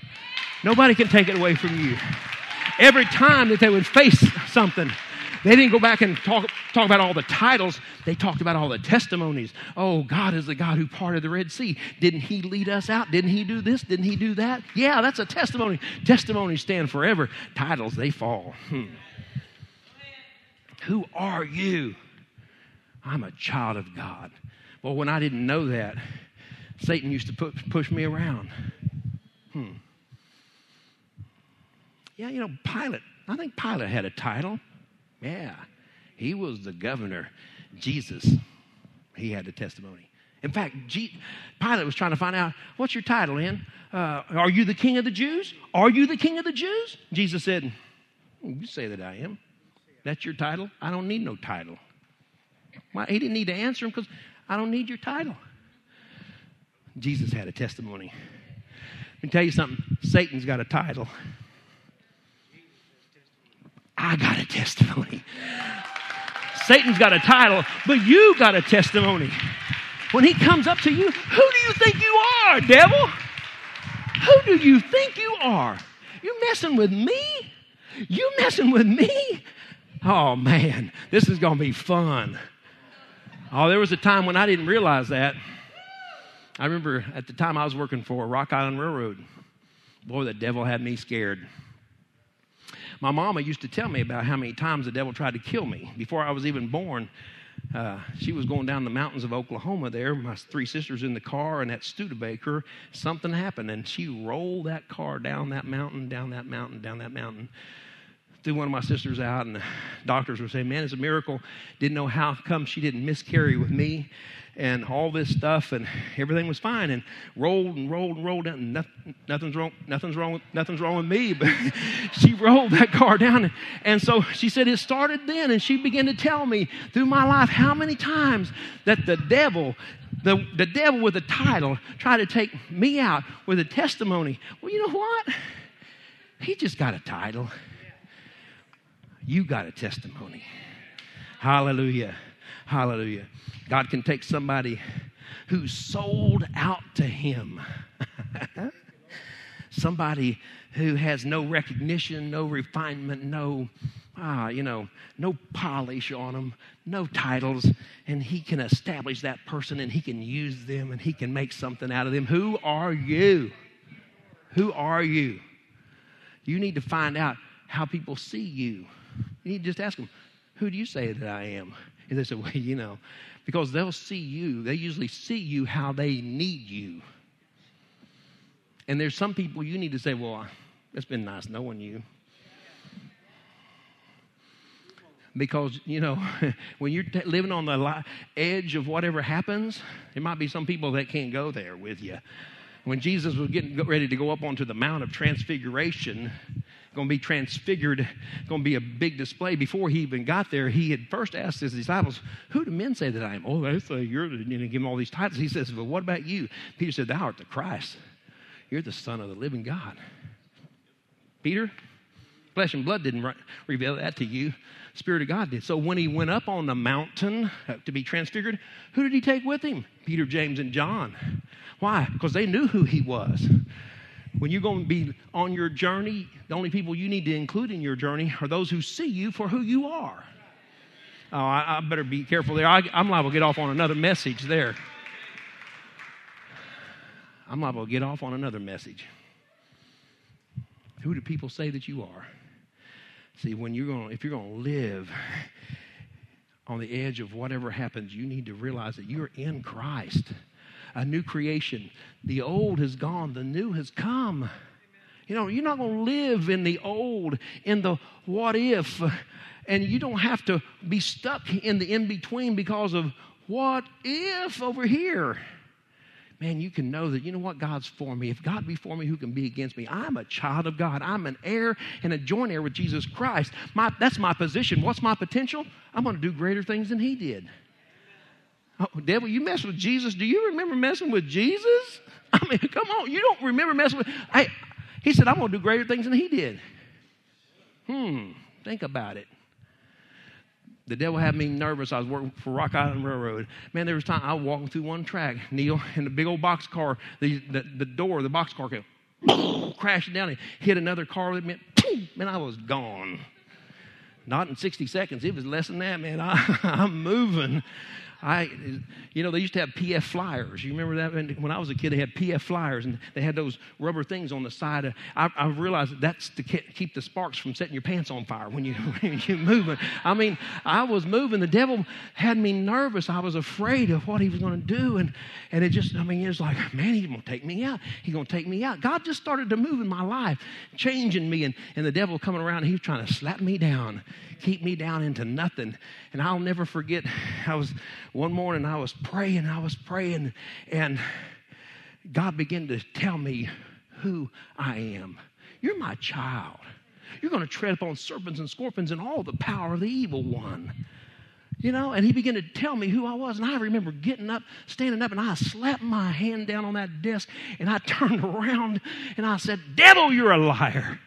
Nobody can take it away from you. Every time that they would face something, they didn't go back and talk, talk about all the titles. They talked about all the testimonies. Oh, God is the God who parted the Red Sea. Didn't He lead us out? Didn't He do this? Didn't He do that? Yeah, that's a testimony. Testimonies stand forever. Titles, they fall. Hmm. Who are you? I'm a child of God. Well, when I didn't know that, Satan used to push me around. Hmm. Yeah, you know, Pilate. I think Pilate had a title. Yeah, he was the governor. Jesus, he had a testimony. In fact, G- Pilate was trying to find out, what's your title, in? Uh, are you the king of the Jews? Are you the king of the Jews? Jesus said, You say that I am. That's your title? I don't need no title. Well, he didn't need to answer him because I don't need your title. Jesus had a testimony. Let me tell you something Satan's got a title. I got a testimony. Satan's got a title, but you got a testimony. When he comes up to you, who do you think you are, devil? Who do you think you are? You messing with me? You messing with me? Oh man, this is going to be fun. Oh, there was a time when I didn't realize that. I remember at the time I was working for Rock Island Railroad. Boy, the devil had me scared. My mama used to tell me about how many times the devil tried to kill me. Before I was even born, uh, she was going down the mountains of Oklahoma there, my three sisters in the car, and that Studebaker, something happened, and she rolled that car down that mountain, down that mountain, down that mountain. Threw one of my sisters out, and the doctors were saying, Man, it's a miracle. Didn't know how come she didn't miscarry with me and all this stuff, and everything was fine, and rolled and rolled and rolled down. Nothing, nothing's wrong. Nothing's wrong. Nothing's wrong with me. But she rolled that car down, and, and so she said it started then, and she began to tell me through my life how many times that the devil the, the devil with a title tried to take me out with a testimony. Well, you know what? He just got a title. You got a testimony. Hallelujah. Hallelujah. God can take somebody who's sold out to Him, somebody who has no recognition, no refinement, no, ah, you know, no polish on them, no titles, and He can establish that person and He can use them and He can make something out of them. Who are you? Who are you? You need to find out how people see you. You need to just ask them, Who do you say that I am? And they say, Well, you know, because they'll see you, they usually see you how they need you. And there's some people you need to say, Well, it's been nice knowing you. Because, you know, when you're t- living on the li- edge of whatever happens, there might be some people that can't go there with you. When Jesus was getting ready to go up onto the Mount of Transfiguration, going to be transfigured, going to be a big display. Before he even got there, he had first asked his disciples, Who do men say that I am? Oh, they say you're, you know, give him all these titles. He says, But what about you? Peter said, Thou art the Christ. You're the Son of the living God. Peter, flesh and blood didn't reveal that to you. Spirit of God did. So when he went up on the mountain uh, to be transfigured, who did he take with him? Peter, James, and John. Why? Because they knew who he was. When you're going to be on your journey, the only people you need to include in your journey are those who see you for who you are. Oh, I, I better be careful there. I, I'm liable to get off on another message there. I'm liable to get off on another message. Who do people say that you are? See, when you're going, if you're going to live on the edge of whatever happens, you need to realize that you're in Christ. A new creation. The old has gone, the new has come. You know, you're not going to live in the old, in the what if, and you don't have to be stuck in the in between because of what if over here man, you can know that, you know what, God's for me. If God be for me, who can be against me? I'm a child of God. I'm an heir and a joint heir with Jesus Christ. My, that's my position. What's my potential? I'm going to do greater things than he did. Oh, devil, you mess with Jesus. Do you remember messing with Jesus? I mean, come on. You don't remember messing with. Hey, he said, I'm going to do greater things than he did. Hmm, think about it the devil had me nervous. I was working for Rock Island Railroad. Man, there was time I was walking through one track, Neil, in the big old box car. The, the, the door, the box car came crashing down and hit another car that meant, man, I was gone. Not in 60 seconds. It was less than that, man. I, I'm moving. I, you know, they used to have PF flyers. You remember that? When I was a kid, they had PF flyers, and they had those rubber things on the side. I, I realized that that's to keep the sparks from setting your pants on fire when you when you're moving. I mean, I was moving. The devil had me nervous. I was afraid of what he was going to do, and and it just, I mean, it was like, man, he's going to take me out. He's going to take me out. God just started to move in my life, changing me, and and the devil coming around. he was trying to slap me down, keep me down into nothing. And I'll never forget. I was one morning I was praying, I was praying, and God began to tell me who I am. You're my child. You're going to tread upon serpents and scorpions and all the power of the evil one. You know, and he began to tell me who I was. And I remember getting up, standing up, and I slapped my hand down on that desk and I turned around and I said, Devil, you're a liar.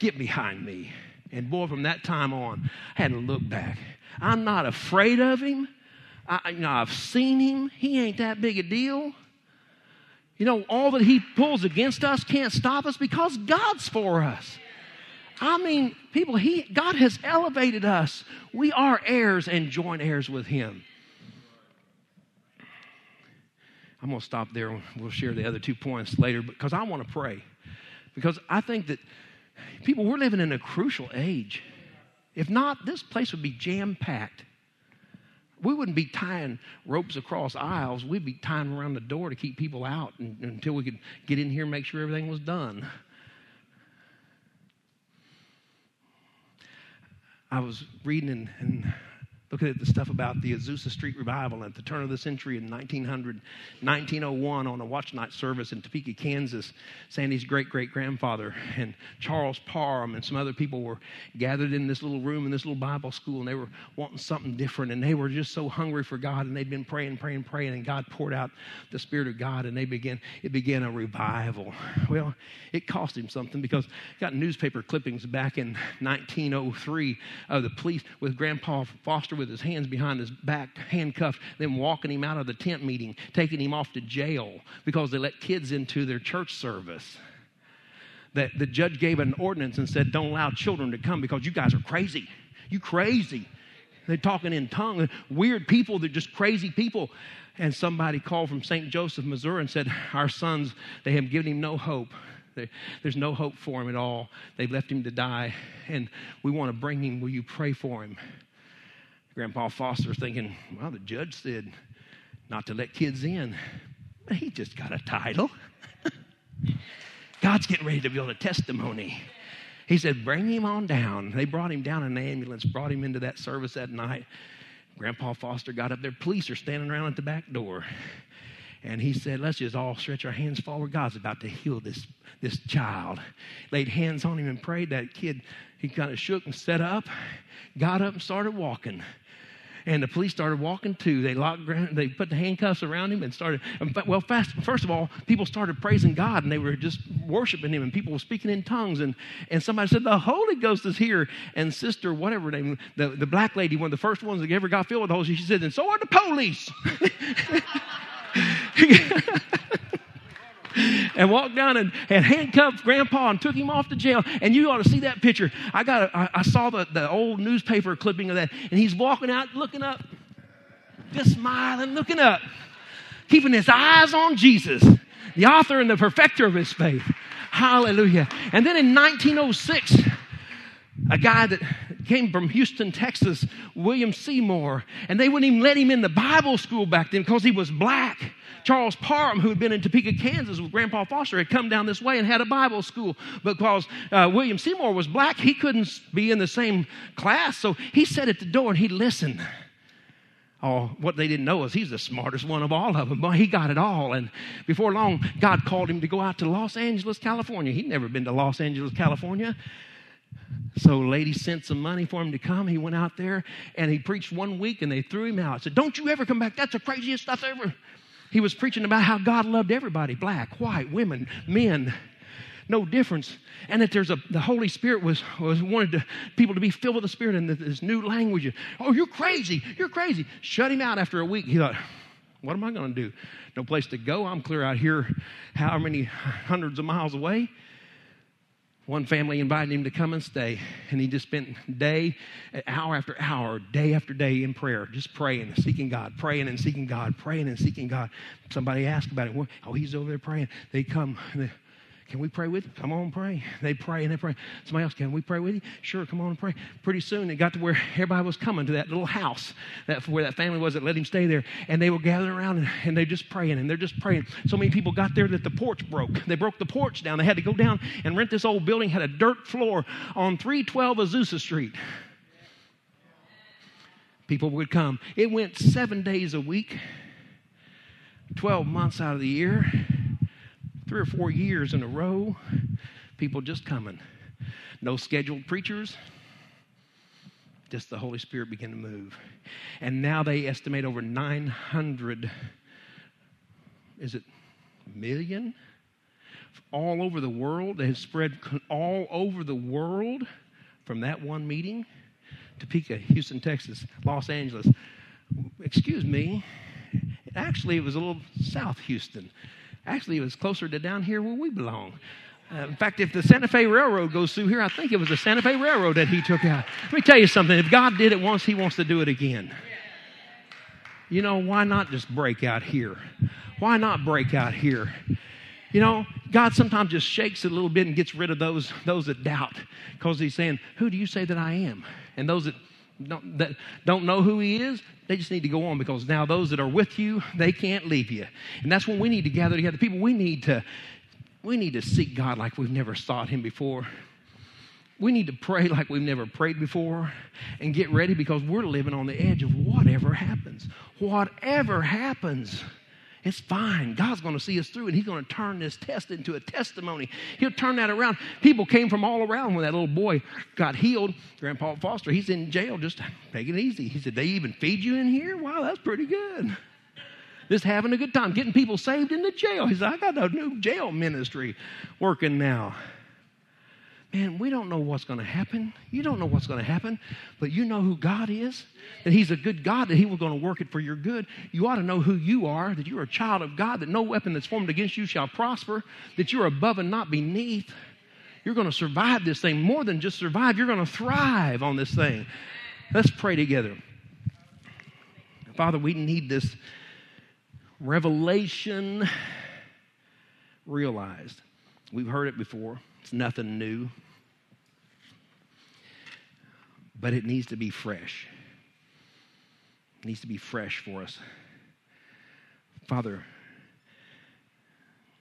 Get behind me. And boy, from that time on, I hadn't looked back. I'm not afraid of him. I, you know, I've seen him. He ain't that big a deal. You know, all that he pulls against us can't stop us because God's for us. I mean, people, he, God has elevated us. We are heirs and joint heirs with him. I'm going to stop there. We'll share the other two points later because I want to pray. Because I think that people, we're living in a crucial age. If not, this place would be jam packed. We wouldn't be tying ropes across aisles. We'd be tying around the door to keep people out and, until we could get in here and make sure everything was done. I was reading and, and looking at the stuff about the Azusa Street revival at the turn of the century in 1900, 1901 on a watch night service in Topeka, Kansas. Sandy's great great grandfather and Charles Parham and some other people were gathered in this little room in this little Bible school and they were wanting something different and they were just so hungry for God and they'd been praying, praying, praying and God poured out the Spirit of God and they began, it began a revival. Well, it cost him something because I got newspaper clippings back in 1903 of the police with Grandpa Foster with his hands behind his back, handcuffed, then walking him out of the tent meeting, taking him off to jail because they let kids into their church service. That the judge gave an ordinance and said, Don't allow children to come because you guys are crazy. You crazy. They're talking in tongues. Weird people, they're just crazy people. And somebody called from St. Joseph, Missouri, and said, Our sons, they have given him no hope. There's no hope for him at all. They've left him to die, and we want to bring him. Will you pray for him? Grandpa Foster thinking, well, the judge said not to let kids in. He just got a title. God's getting ready to build a testimony. He said, Bring him on down. They brought him down in an ambulance, brought him into that service that night. Grandpa Foster got up there. Police are standing around at the back door. And he said, Let's just all stretch our hands forward. God's about to heal this, this child. Laid hands on him and prayed. That kid, he kind of shook and sat up, got up and started walking and the police started walking too. They locked, they put the handcuffs around him and started. Well, fast, first of all, people started praising God and they were just worshiping Him, and people were speaking in tongues. And and somebody said the Holy Ghost is here. And Sister, whatever name, the, the black lady, one of the first ones that ever got filled with the Holy, she said, and so are the police. and walked down and, and handcuffed grandpa and took him off to jail. And you ought to see that picture. I got a, I, I saw the, the old newspaper clipping of that, and he's walking out looking up, just smiling, looking up, keeping his eyes on Jesus, the author and the perfecter of his faith. Hallelujah. And then in 1906, a guy that came from Houston, Texas, William Seymour, and they wouldn't even let him in the Bible school back then because he was black. Charles Parham, who had been in Topeka, Kansas with Grandpa Foster, had come down this way and had a Bible school. Because uh, William Seymour was black, he couldn't be in the same class. So he sat at the door and he listened. Oh, what they didn't know is he's the smartest one of all of them. But he got it all. And before long, God called him to go out to Los Angeles, California. He'd never been to Los Angeles, California. So, lady sent some money for him to come. He went out there and he preached one week and they threw him out. Said, Don't you ever come back. That's the craziest stuff ever. He was preaching about how God loved everybody black, white, women, men no difference. And that there's a the Holy Spirit was, was wanted to, people to be filled with the Spirit and this new language. Oh, you're crazy. You're crazy. Shut him out after a week. He thought, what am I going to do? No place to go. I'm clear out here, how many hundreds of miles away. One family invited him to come and stay, and he just spent day, hour after hour, day after day in prayer, just praying, seeking God, praying and seeking God, praying and seeking God. Somebody asked about it. Oh, he's over there praying. They come. They, can we pray with you? Come on, pray. They pray and they pray. Somebody else, can we pray with you? Sure, come on and pray. Pretty soon it got to where everybody was coming to that little house that where that family was that let him stay there. And they were gathering around and, and they're just praying and they're just praying. So many people got there that the porch broke. They broke the porch down. They had to go down and rent this old building, had a dirt floor on 312 Azusa Street. People would come. It went seven days a week, 12 months out of the year three or four years in a row, people just coming. No scheduled preachers, just the Holy Spirit began to move. And now they estimate over 900, is it million? All over the world. They have spread all over the world from that one meeting. Topeka, Houston, Texas, Los Angeles. Excuse me. Actually, it was a little south Houston. Actually, it was closer to down here where we belong. Uh, in fact, if the Santa Fe Railroad goes through here, I think it was the Santa Fe Railroad that he took out. Let me tell you something. If God did it once, he wants to do it again. You know, why not just break out here? Why not break out here? You know, God sometimes just shakes it a little bit and gets rid of those, those that doubt because he's saying, Who do you say that I am? And those that don't, that don't know who he is, they just need to go on because now those that are with you, they can't leave you. And that's when we need to gather together. People, we need to we need to seek God like we've never sought him before. We need to pray like we've never prayed before and get ready because we're living on the edge of whatever happens. Whatever happens. It's fine. God's going to see us through, and He's going to turn this test into a testimony. He'll turn that around. People came from all around when that little boy got healed. Grandpa Foster, he's in jail. Just take it easy. He said, They even feed you in here? Wow, that's pretty good. Just having a good time, getting people saved in the jail. He said, I got a new jail ministry working now man, we don't know what's going to happen. You don't know what's going to happen, but you know who God is, that He's a good God, that He was going to work it for your good. You ought to know who you are, that you're a child of God, that no weapon that's formed against you shall prosper, that you're above and not beneath. You're going to survive this thing. More than just survive, you're going to thrive on this thing. Let's pray together. Father, we need this revelation realized. We've heard it before. It's nothing new. But it needs to be fresh. It needs to be fresh for us. Father,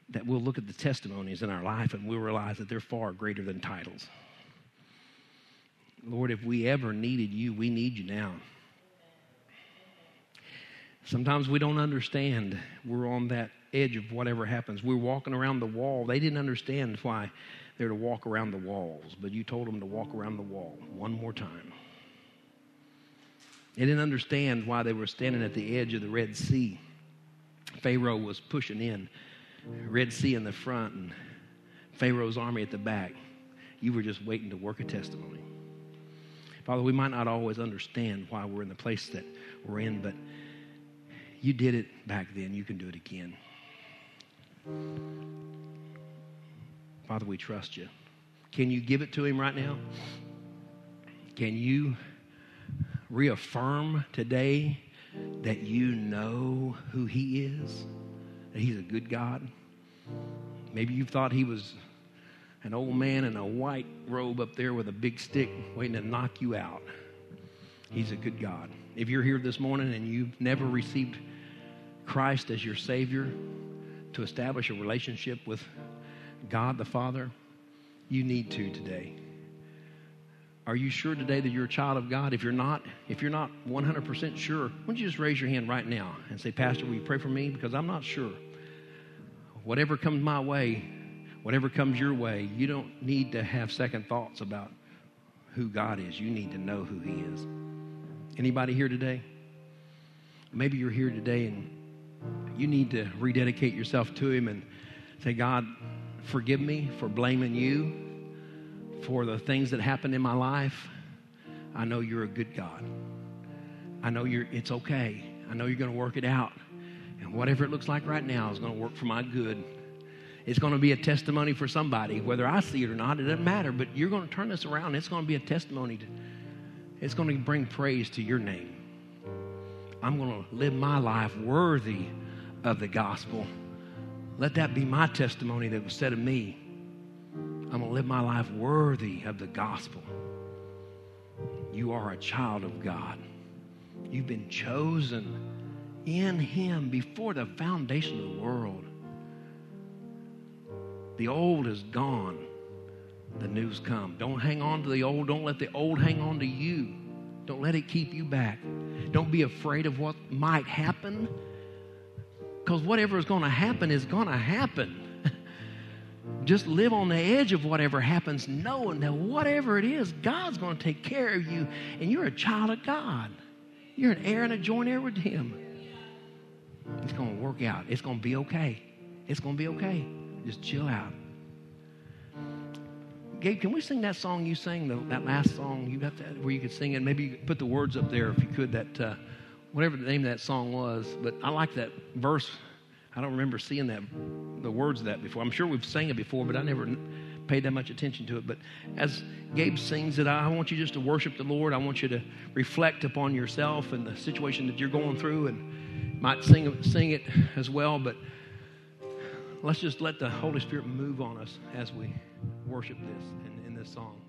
that we'll look at the testimonies in our life and we'll realize that they're far greater than titles. Lord, if we ever needed you, we need you now. Sometimes we don't understand. We're on that edge of whatever happens. We're walking around the wall. They didn't understand why they're to walk around the walls, but you told them to walk around the wall one more time. They didn't understand why they were standing at the edge of the Red Sea. Pharaoh was pushing in, Red Sea in the front, and Pharaoh's army at the back. You were just waiting to work a testimony. Father, we might not always understand why we're in the place that we're in, but you did it back then. You can do it again. Father, we trust you. Can you give it to him right now? Can you reaffirm today that you know who he is? That he's a good God? Maybe you thought he was an old man in a white robe up there with a big stick waiting to knock you out. He's a good God. If you're here this morning and you've never received Christ as your Savior to establish a relationship with God the Father, you need to today. Are you sure today that you're a child of God? If you're not, if you're not 100% sure, why don't you just raise your hand right now and say, Pastor, will you pray for me? Because I'm not sure. Whatever comes my way, whatever comes your way, you don't need to have second thoughts about who God is. You need to know who He is. Anybody here today? Maybe you're here today and you need to rededicate yourself to Him and say, God, forgive me for blaming you for the things that happened in my life. I know you're a good God. I know you're it's okay. I know you're going to work it out. And whatever it looks like right now is going to work for my good. It's going to be a testimony for somebody, whether I see it or not, it doesn't matter. But you're going to turn this around. It's going to be a testimony. To, it's going to bring praise to your name. I'm going to live my life worthy of the gospel. Let that be my testimony that was said of me. I'm going to live my life worthy of the gospel. You are a child of God. You've been chosen in Him before the foundation of the world. The old is gone, the new's come. Don't hang on to the old. Don't let the old hang on to you. Don't let it keep you back. Don't be afraid of what might happen because whatever is going to happen is going to happen. Just live on the edge of whatever happens, knowing that whatever it is, God's going to take care of you, and you're a child of God. You're an heir and a joint heir with Him. It's going to work out. It's going to be okay. It's going to be okay. Just chill out. Gabe, can we sing that song you sang, the, that last song you got that where you could sing it? Maybe you put the words up there if you could. That uh, whatever the name of that song was, but I like that verse. I don't remember seeing that the words of that before. I'm sure we've sang it before, but I never paid that much attention to it. But as Gabe sings it, I want you just to worship the Lord. I want you to reflect upon yourself and the situation that you're going through, and might sing sing it as well. But let's just let the Holy Spirit move on us as we worship this in, in this song.